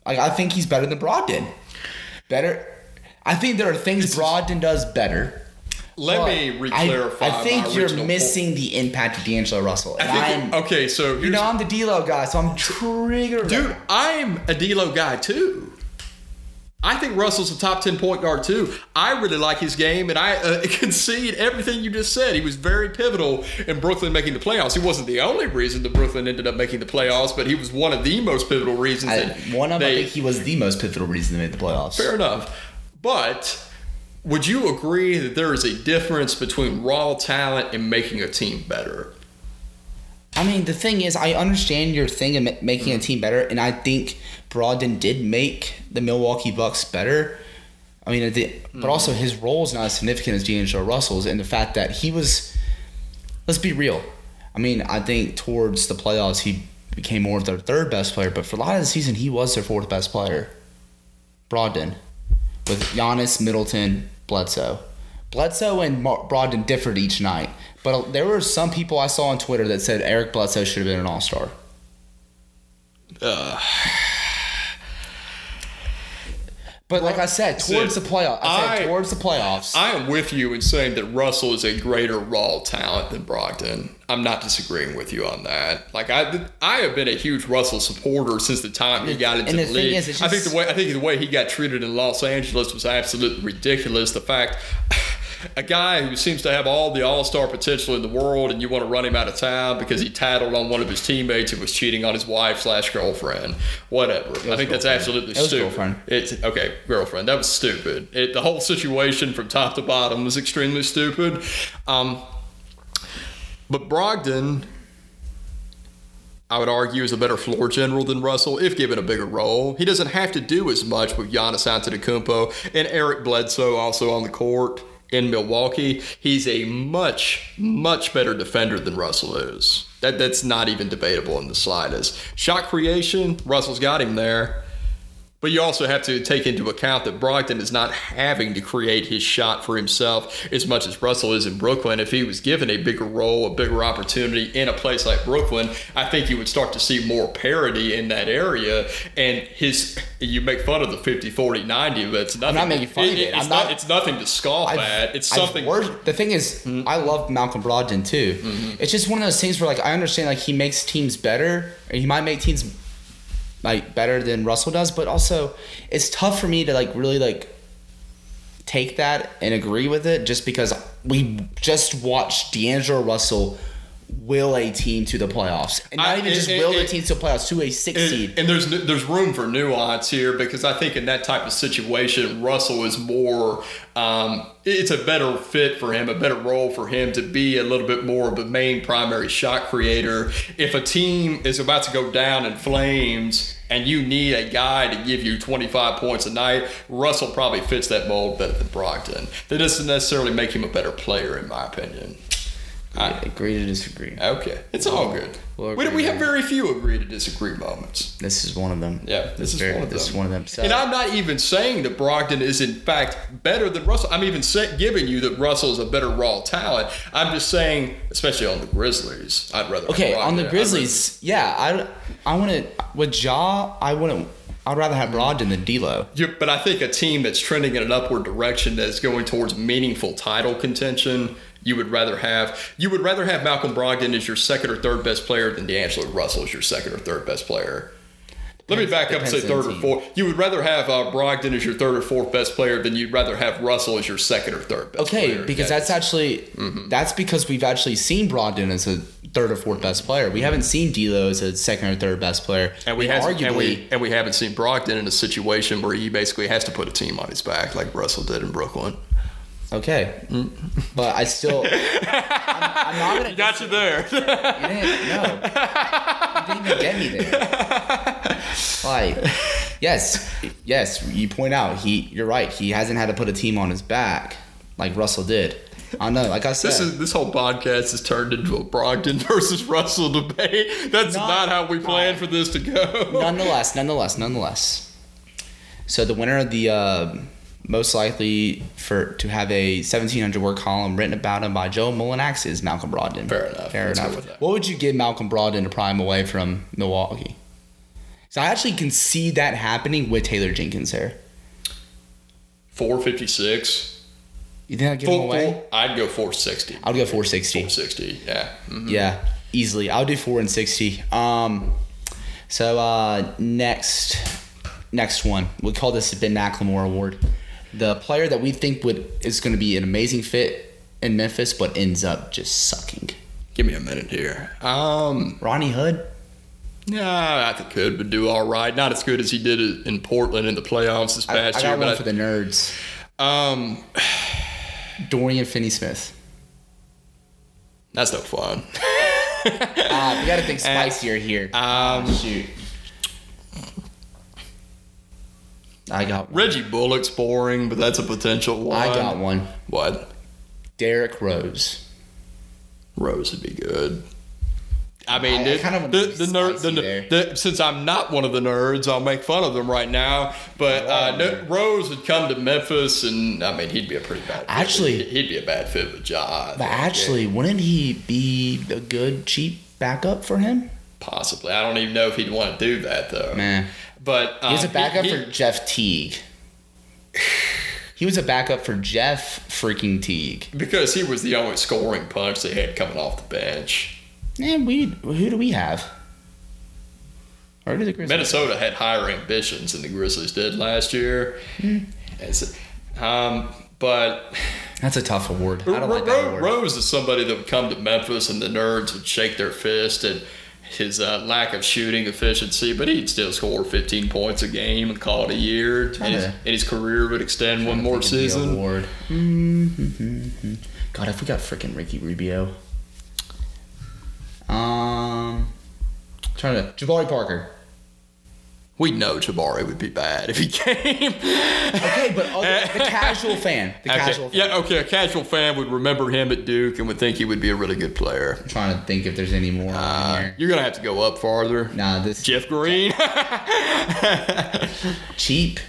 Like, I think he's better than Brogdon. Better. I think there are things Brogdon does better.
Let me
I-
re-clarify.
I, think
my
you're missing the impact of D'Angelo Russell.
I
I'm,
okay, so
you know, I'm the D-Lo guy, so I'm triggered.
dude, I'm a D'Lo guy too. I think Russell's a top ten point guard too. I really like his game, and I uh, concede everything you just said. He was very pivotal in Brooklyn making the playoffs. He wasn't the only reason that Brooklyn ended up making the playoffs, but he was one of the most pivotal reasons.
I, one of I think he was the most pivotal reason they made the playoffs.
Fair enough. But would you agree that there is a difference between raw talent and making a team better?
I mean, the thing is, I understand your thing of making a mm-hmm. team better, and I think Brogdon did make the Milwaukee Bucks better. I mean, did, but mm-hmm. also his role is not as significant as D'Angelo Russell's, and the fact that he was, let's be real. I mean, I think towards the playoffs he became more of their third best player, but for a lot of the season he was their fourth best player. Brogdon, with Giannis, Middleton, Bledsoe. Bledsoe and Mar- Brogdon differed each night, but there were some people I saw on Twitter that said Eric Bledsoe should have been an All Star.
Uh,
But like I said, towards the playoff, I said
I-
towards the playoffs.
I am with you in saying that Russell is a greater raw talent than Brogdon. I'm not disagreeing with you on that. Like I, I have been a huge Russell supporter since the time he got into the,
the
league.
is, it's
I think the way I think the way he got treated in Los Angeles was absolutely ridiculous. The fact. A guy who seems to have all the all-star potential in the world, and you want to run him out of town because he tattled on one of his teammates who was cheating on his wife slash girlfriend. Whatever. I think that's absolutely
It
stupid. It's okay, girlfriend. That was stupid. It, the whole situation from top to bottom was extremely stupid. Um, but Brogdon, I would argue, is a better floor general than Russell if given a bigger role. He doesn't have to do as much with Giannis Antetokounmpo and Eric Bledsoe also on the court in Milwaukee. He's a much, much better defender than Russell is. That that's not even debatable in the slightest. Shot creation, Russell's got him there. But you also have to take into account that Brogdon is not having to create his shot for himself as much as Russell is in Brooklyn. If he was given a bigger role, a bigger opportunity in a place like Brooklyn, I think you would start to see more parity in that area. And his, you make fun of the 50, 40, 90, but it's nothing.
I'm not making fun of it.
It's, not,
not-
it's nothing to scoff
I've-
at. It's something.
worked- the thing is, mm-hmm. I love Malcolm Brogdon too. Mm-hmm. It's just one of those things where, like, I understand, like, he makes teams better, he might make teams like better than Russell does, but also it's tough for me to like really like take that and agree with it, just because we just watched D'Angelo Russell will a team to the playoffs, and not
I-
even just
and-
will
and-
a team to the playoffs to a six seed.
And, and there's there's room for nuance here because I think in that type of situation, Russell is more. Um, it's a better fit for him, a better role for him to be a little bit more of a main primary shot creator. If a team is about to go down in flames and you need a guy to give you 25 points a night, Russell probably fits that mold better than Brogdon. That doesn't necessarily make him a better player, in my opinion.
I agree to disagree.
Okay, it's all good.
We'll
we, we have very few agree to disagree moments.
This is one of them.
Yeah, this is
Very-
one of
this
them.
is one of them. So,
And I'm not even saying that Brogdon is in fact better than Russell. I'm even say, giving you that Russell is a better raw talent. I'm just saying, especially on the Grizzlies, I'd rather.
okay, on the Grizzlies, yeah, I I want to with Ja. I wouldn't. I'd rather have Brogdon than D'Lo.
rather- you- but I think a team that's trending in an upward direction that is going towards meaningful title contention. You would rather have you would rather have Malcolm Brogdon as your second or third best player than D'Angelo Russell as your second or third best player. Let me back up and say third or
team.
fourth. You would rather have uh, Brogdon as your third or fourth best player than you'd rather have Russell as your second or third best
Okay,
player.
because that's actually
Mm-hmm.
that's because we've actually seen Brogdon as a third or fourth best player. We haven't seen D'Lo as a second or third best player.
And we,
And
hasn't,
arguably
and we and we haven't seen Brogdon in a situation where he basically has to put a team on his back like Russell did in Brooklyn.
Okay, but I still I'm, I'm not gonna
Got you there.
You didn't, no, you didn't even get me there. Like, yes, yes, you point out he. You're right. He hasn't had to put a team on his back like Russell did. I know. Like I said,
this is this whole podcast has turned into a Brogdon versus Russell debate. That's
Not-
not, how we planned for this to go.
nonetheless, nonetheless, nonetheless. So the winner of the uh, most likely for to have a 1700 word column written about him by Joe Mullinax is Malcolm Brogdon.
Fair enough.
Fair
Let's
enough. What would you give Malcolm Brogdon to prime away from Milwaukee? So I actually can see that happening with Taylor Jenkins here.
Four fifty six.
You think I'd give him away?
four, I'd go four sixty.
I'll go 460.
Four sixty. Yeah. Mhm.
Yeah, easily. I'll do four and sixty. Um, so uh, next, next one. We call this the Ben McLemore Award. The player that we think would is going to be an amazing fit in Memphis, but ends up just sucking.
Give me a minute here. Um.
Rodney Hood.
Yeah, I think could but do all right. Not as good as he did in Portland in the playoffs this
I, I
past
got
year,
one
but
for the nerds.
Um,
Dorian Finney-Smith.
that's no fun.
Uh, we got to think spicier here.
Um,
Shoot. I got. One.
Reggie Bullock's boring, but that's a potential one.
I got one.
What?
Derrick Rose.
Rose would be good. I mean,
I- I kinda
the, the nerd, the, the, since I'm not one of the nerds, I'll make fun of them right now. But uh, no, Rose would come to Memphis, and I mean, he'd be a pretty bad. Fit.
Actually-
he'd be a bad fit with Ja.
But actually, wouldn't he be a good cheap backup for him?
possibly, I don't even know if he'd want to do that though.
Man,
But um,
he was a backup
he-
for Jeff Teague. He was a backup for Jeff freaking Teague.
because he was the only scoring punch they had coming off the bench.
Man, we who do we have? Or the Grizzlies?
Minnesota had higher ambitions than the Grizzlies did last year.
Hmm.
Um, but
That's a tough award. I don't
Ro-
like that award.
Rose is somebody that would come to Memphis and the nerds would shake their fist at his uh, lack of shooting efficiency, but he'd still score 15 points a game and call it a year. And his, and his career would extend one more
Think of the
season.
Award. Mm-hmm. God, if we got freaking Ricky Rubio. Um, trying to Jabari Parker.
We know Jabari would be bad if he came.
Okay, but other, the casual fan, the
Okay,
casual. Fan.
Yeah, okay. A casual fan would remember him at Duke and would think he would be a really good player.
I'm trying to think if there's any more
Uh,
here.
you're gonna have to go up farther.
Nah, this
Jeff Green.
cheap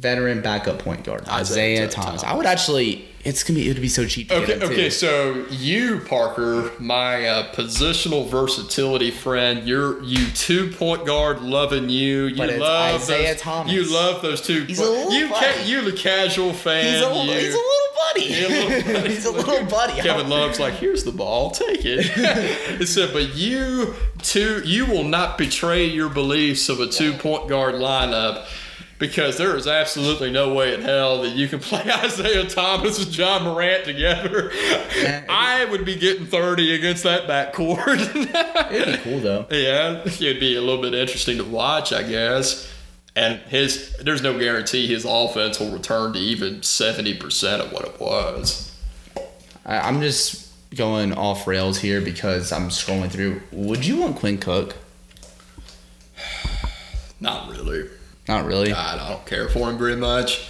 veteran backup point guard
Isaiah
Isaiah
Thomas.
Thomas. I would actually. It's gonna be. It would be so cheap. To
Okay,
get
okay.
too.
So you, Parker, my uh, positional versatility friend, you're you two point guard loving you. You
But
love
Isaiah
those,
Thomas.
You love those two.
He's a little
you
buddy.
you the casual fan.
He's a little.
you,
He's a little buddy.
He's a little buddy.
he's a little buddy.
Kevin Love's like, here's the ball, take it. it said, but you two, you will not betray your beliefs of a two point guard lineup. Because there is absolutely no way in hell that you can play Isaiah Thomas and Ja Morant together. I would be getting 30 against that backcourt.
It'd be cool though.
yeah, it'd be a little bit interesting to watch, I guess. And his, there's no guarantee his offense will return to even 70% of what it was.
I, I'm just going off rails here because I'm scrolling through. Would you want Quinn Cook?
Not really.
Not really.
God, I don't care for him very much.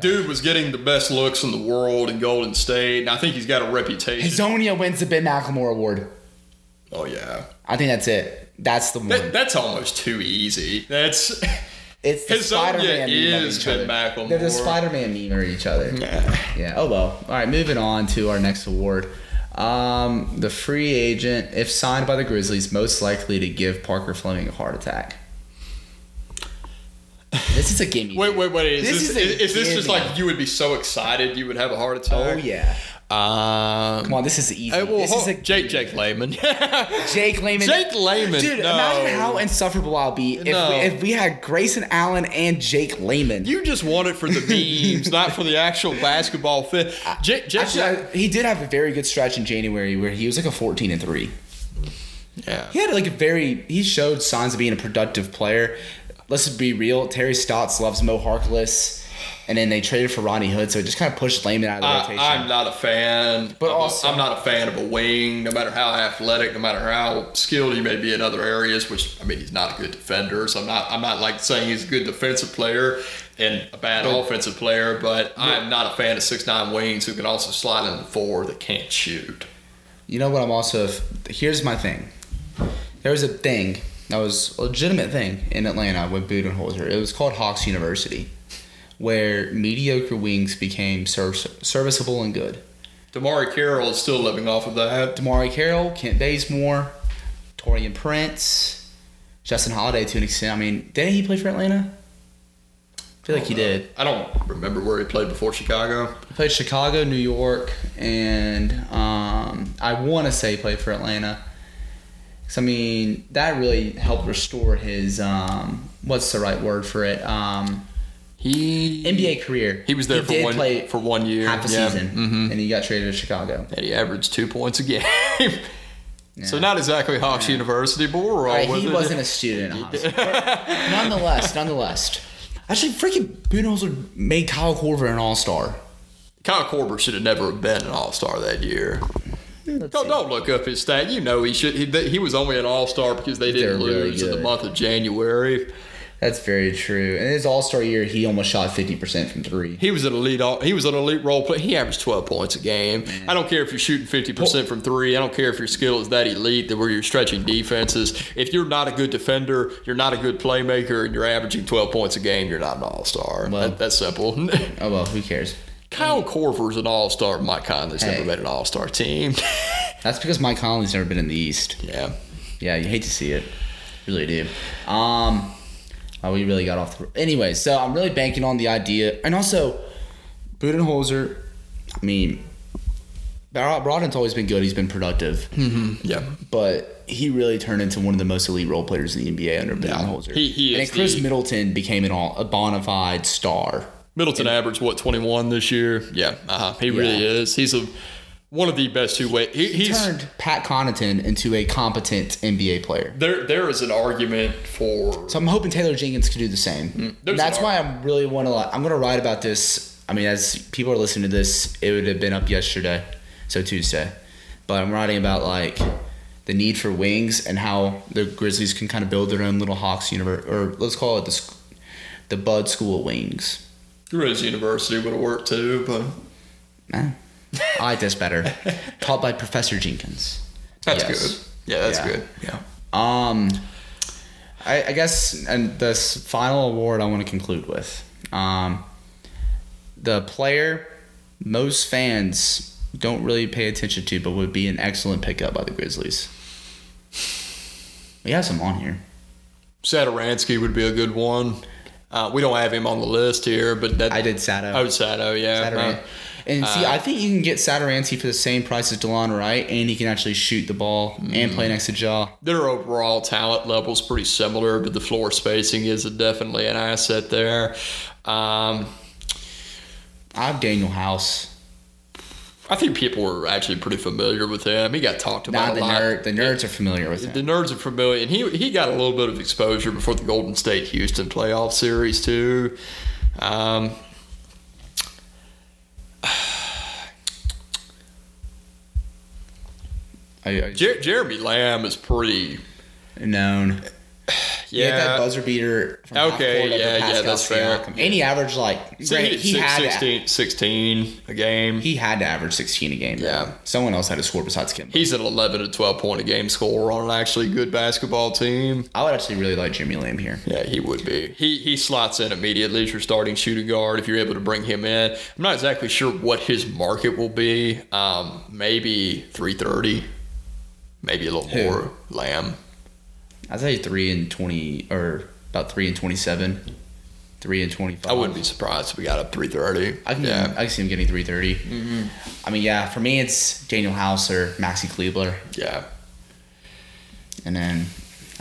Dude was getting the best looks in the world in Golden State, and I think he's got a reputation.
Hezonja wins the Ben McLemore Award.
oh yeah,
I think that's it. That's the one.
that, that's almost too easy. That's
it's the Spider-Man meme of
is
each
Ben
other.
McLemore.
They're the Spider-Man meme of each other. Yeah. Oh well. All right. Moving on to our next award. Um, the free agent, if signed by the Grizzlies, most likely to give Parker Fleming a heart attack. This is a gimme.
wait, wait, wait. Is
This
this,
is
is, is this just like you would be so excited you would have a heart attack?
Oh yeah.
Um,
Come on, this is easy.
Hey, well,
this is a
Jake Jake Layman.
Jake Layman.
Jake Layman.
Dude,
no.
imagine how insufferable I'll be if,
No.
we, if we had Grayson Allen and Jake Layman.
You just want it for the memes, not for the actual basketball fit. Jake, Jake,
Actually, I- he did have a very good stretch in January where he was like a 14 and 3.
yeah.
He had like a very he showed signs of being a productive player. Let's be real, Terry Stotts loves Mo Harkless, and then they traded for Rodney Hood, so it just kind of pushed Layman out of the
I,
rotation.
I'm not a fan.
But
I'm,
also-
I'm not a fan of a wing, no matter how athletic, no matter how skilled he may be in other areas. Which I mean, he's not a good defender, so I'm not. I'm not like saying he's a good defensive player and a bad offensive player. But I'm not a fan of six nine wings who can also slide in the four that can't shoot.
You know what? I'm also. Here's my thing. There was a thing that was a legitimate thing in Atlanta with Budenholzer. It was called Hawks University, where mediocre wings became service, serviceable and good.
DeMarre Carroll is still living off of that.
DeMarre Carroll, Kent Bazemore, Taurean Prince, Justin Holiday to an extent. I mean, didn't he play for Atlanta? I feel like he did.
I don't remember where he played before Chicago.
He played Chicago, New York, and um, I want to say he played for Atlanta. 'Cause, I mean, that really helped restore his um, what's the right word for it? Um,
He
NBA career.
He was there
He
for one
play
for one year,
half a
yeah.
season,
Mhm.
and he got traded to Chicago.
And he averaged two points a game. So not exactly Hawks University, but we're all
Right, he
it.
wasn't a student, nonetheless, nonetheless. Actually, freaking Budenholzer made Kyle Korver an All Star.
Kyle Korver should have never been an All Star that year. Don't, don't look up his stat. You know he should. He, he was only an All Star because they didn't
They're really
lose in the month of January.
That's very true. In his All Star year, he almost shot fifty percent from three.
He was an elite. He was an elite role player. He averaged twelve points a game. I don't care if you're shooting fifty percent from three. I don't care if your skill is that elite that where you're stretching defenses. If you're not a good defender, you're not a good playmaker, and you're averaging twelve points a game, you're not an All Star.
Well-
that, that's simple.
Oh well, who cares?
Kyle Korver's an All Star. Mike Conley's
Hey.
never made an All Star team.
That's because Mike Conley's never been in the East.
yeah.
Yeah, you hate to see it, really do. Um, oh, we really got off the. Anyway, so I'm really banking on the idea, and also Budenholzer. I mean, Broden's always been good. He's been productive,
Yeah.
but he really turned into one of the most elite role players in the NBA under Budenholzer.
He- he
and Chris
the-
Middleton became an all, a bona fide star.
Middleton averaged what 21 this year. Yeah, uh-huh. he really is. He's a one of the best two way. He,
He turned Pat Connaughton into a competent NBA player.
there. There is an argument for
So I'm hoping Taylor Jenkins could do the same.
Mm,
That's why I'm really want to. I'm going to write about this. I mean, as people are listening to this, it would have been up yesterday, so Tuesday. But I'm writing about like the need for wings and how the Grizzlies can kind of build their own little Hawks universe, or let's call it the the Bud School of Wings.
Grizz University would have worked too, but
Eh, I like this better. Taught by Professor Jenkins.
that's
Yes.
good. Yeah, that's
Yeah.
good. Yeah.
Um, I, I guess, and this final award I want to conclude with, um, the player most fans don't really pay attention to, but would be an excellent pickup by the Grizzlies. We have some on here.
Satoransky would be a good one. Uh, we don't have him on the list here, but that
I did Sato.
Oh, Sato, yeah.
Satoran-
Uh,
And see, I think you can get Satoransky for the same price as Delon Wright, and he can actually shoot the ball and play next to Ja.
Their overall talent level is pretty similar, but the floor spacing is definitely an asset there. Um,
I have Danuel House.
I think people were actually pretty familiar with him. He got talked about a
the
lot.
nerd, the nerds are familiar with him.
The nerds are familiar, and he he got a little bit of exposure before the Golden State Houston playoff series too. Um,
I, I
Jer- Jeremy Lamb is pretty.
known. Had that
Yeah,
buzzer beater. From
Okay, yeah, yeah, that's fair.
Siakam. And he averaged like
so he,
he
six-
had to,
16, 16 a game.
he had to average 16 a game. though.
Yeah.
someone else had to score besides Kim.
He's an 11 to 12 point a game scorer on an actually good basketball team.
I would actually really like Jeremy Lamb here.
Yeah, he would be. He he slots in immediately as your starting shooting guard if you're able to bring him in. I'm not exactly sure what his market will be. Um, maybe 330, maybe a little
Who?
more. Lamb.
I'd say three and 20 or about three and 27, three and 25.
I wouldn't be surprised if we got up 330.
I can,
yeah,
I can see him getting 330.
Mm-hmm.
I mean, yeah, for me, it's Danuel House or Maxi Kleber.
yeah.
And then,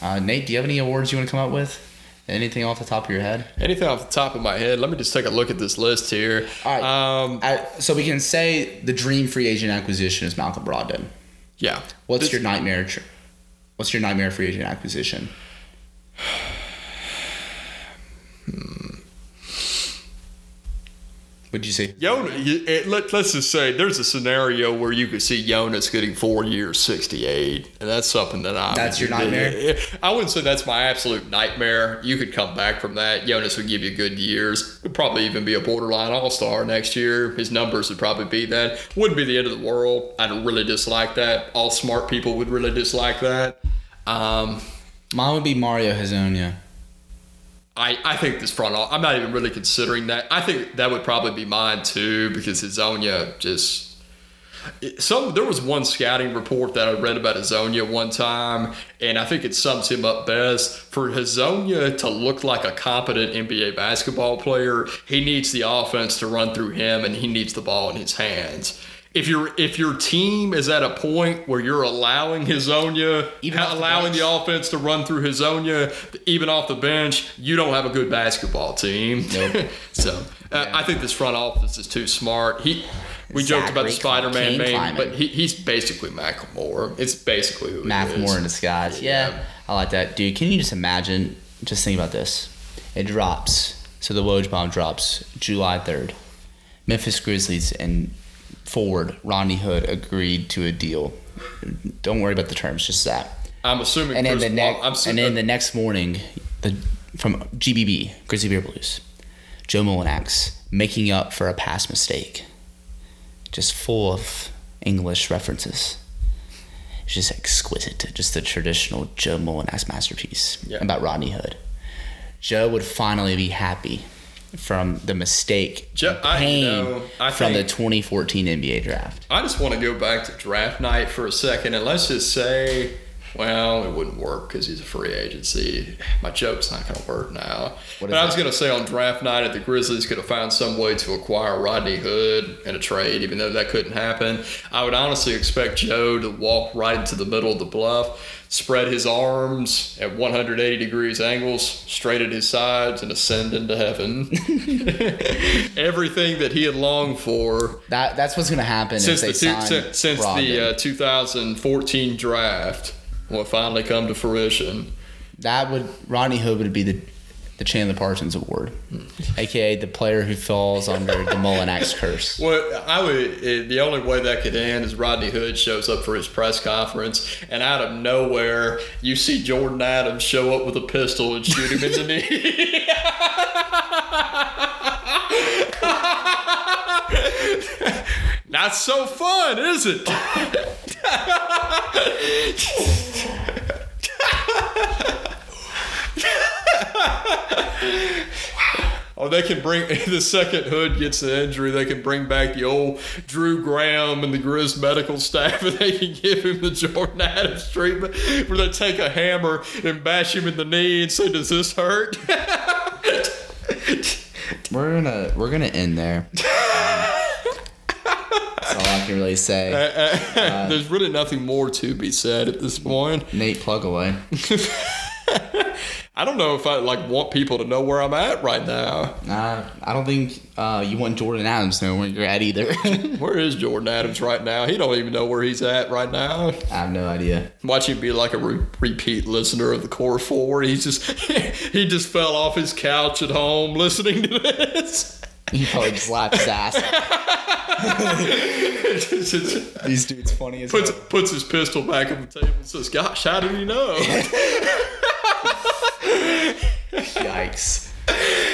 uh, Nate, do you have any awards you want to come up with? Anything off the top of your head?
Anything off the top of my head? Let me just take a look at this list here.
All right.
Um,
I, so we can say the dream free agent acquisition is Malcolm Brogdon.
yeah.
What's
This-
your nightmare? tr- What's your nightmare free agent acquisition? Hmm. What'd you say?
Jonas, let, let's just say there's a scenario where you could see Jonas getting four years, 68. And that's something that I.
That's your nightmare?
I wouldn't say that's my absolute nightmare. You could come back from that. Jonas would give you good years. Would probably even be a borderline all star next year. His numbers would probably be that. Wouldn't be the end of the world. I'd really dislike that. All smart people would really dislike that. Um,
Mine would be Mario Hezonja.
I, I think this front I'm not even really considering that. I think that would probably be mine too because Hezonja just. Some there was one scouting report that I read about Hezonja one time, and I think it sums him up best. For Hezonja to look like a competent NBA basketball player, he needs the offense to run through him, and he needs the ball in his hands. If your if your team is at a point where you're allowing Hezonja,
Even off the
allowing the offense to run through Hezonja, even off the bench, you don't have a good basketball team.
Nope.
so uh, I think this front office is too smart. He, we joked about the Spider-Man name, but he, he's basically Macklemore. It's basically who he is.
in disguise. Yeah.
Yeah.
I like that. Dude, can you just imagine? Just think about this. It drops. So the Woj bomb drops July 3rd. Memphis Grizzlies and forward Rodney Hood agreed to a deal. Don't worry about the terms, just that.
I'm assuming.
And then the next, and then the next morning, the from GBB Grizzly Bear Blues, Joe Mullinax making up for a past mistake, just full of English references. It's just exquisite, just the traditional Joe Mullinax masterpiece
Yeah.
about Rodney Hood. Joe would finally be happy from the mistake,
Joe-
and
I- you
pain
know, I
from the 2014 NBA draft.
I just want to go back to draft night for a second, and let's just say, well, it wouldn't work because he's a free agency. My joke's not going to work now. But I was going to say on draft night, if the Grizzlies could have found some way to acquire Rodney Hood in a trade, even though that couldn't happen, I would honestly expect Joe to walk right into the middle of the bluff, spread his arms at 180 degrees angles, straight at his sides, and ascend into heaven. Everything that he had longed for
That that's what's gonna happen
since the
they
two, since, since the uh, 2014 draft will finally come to fruition.
That would Rodney Hood would be the the Chandler Parsons Award, aka the player who falls under the Mullinax curse.
Well, I would. eh, The only way that could end is Rodney Hood shows up for his press conference, and out of nowhere, you see Jordan Adams show up with a pistol and shoot him in the knee. Not so fun, is it? Oh, they can bring the second Hood gets the injury. They can bring back the old Drew Graham and the Grizz medical staff, and they can give him the Jordan Adams treatment, where they take a hammer and bash him in the knee and say, "Does this hurt?"
We're gonna we're gonna end there. Um, I can really say.
There's really nothing more to be said at this point.
Nate, plug away.
I don't know if I like want people to know where I'm at right now.
Uh, I don't think uh, you want Jordan Adams to know where you're at either.
Where is Jordan Adams right now? He don't even know where he's at right now.
I have no idea.
Watch him be like a re- repeat listener of the core four. He's just he just fell off his couch at home listening to this.
He probably just laughed his ass. These dudes funny as
puts puts his pistol back on the table and says, "Gosh, how did he know?"
Yikes.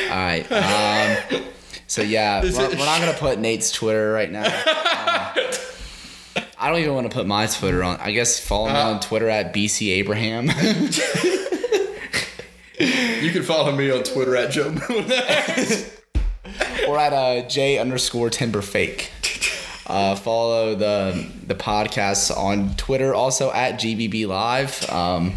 All right. Um, so yeah, we're,
it-
we're not gonna put Nate's Twitter right now. Um, I don't even want to put my Twitter on. I guess follow me
Uh,
on Twitter at BC Abraham.
you can follow me on Twitter at Joe Moon.
or at uh, J underscore Timber Fake. Uh, follow the the podcast on Twitter, also at GBB Live. Um,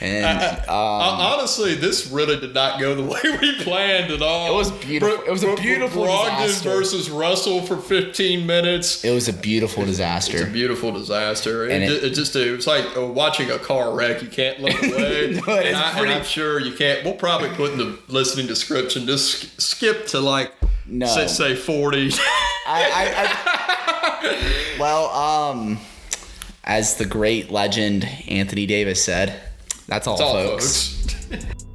and uh,
Honestly, this really did not go the way we planned at all.
It was beautiful. It was a beautiful
Brogdon
disaster.
versus Russell for 15 minutes.
it was a beautiful disaster.
It's a beautiful disaster. It,
it-
it, just it was like uh, watching a car wreck. You can't look away.
No,
and, I,
pretty-
am sure you can't. We'll probably put in the listening description. Just sk- skip to like
No.
say, say 40.
I, I, I, well, um, as the great legend Anthony Davis said, that's all,
That's all,
folks.
folks.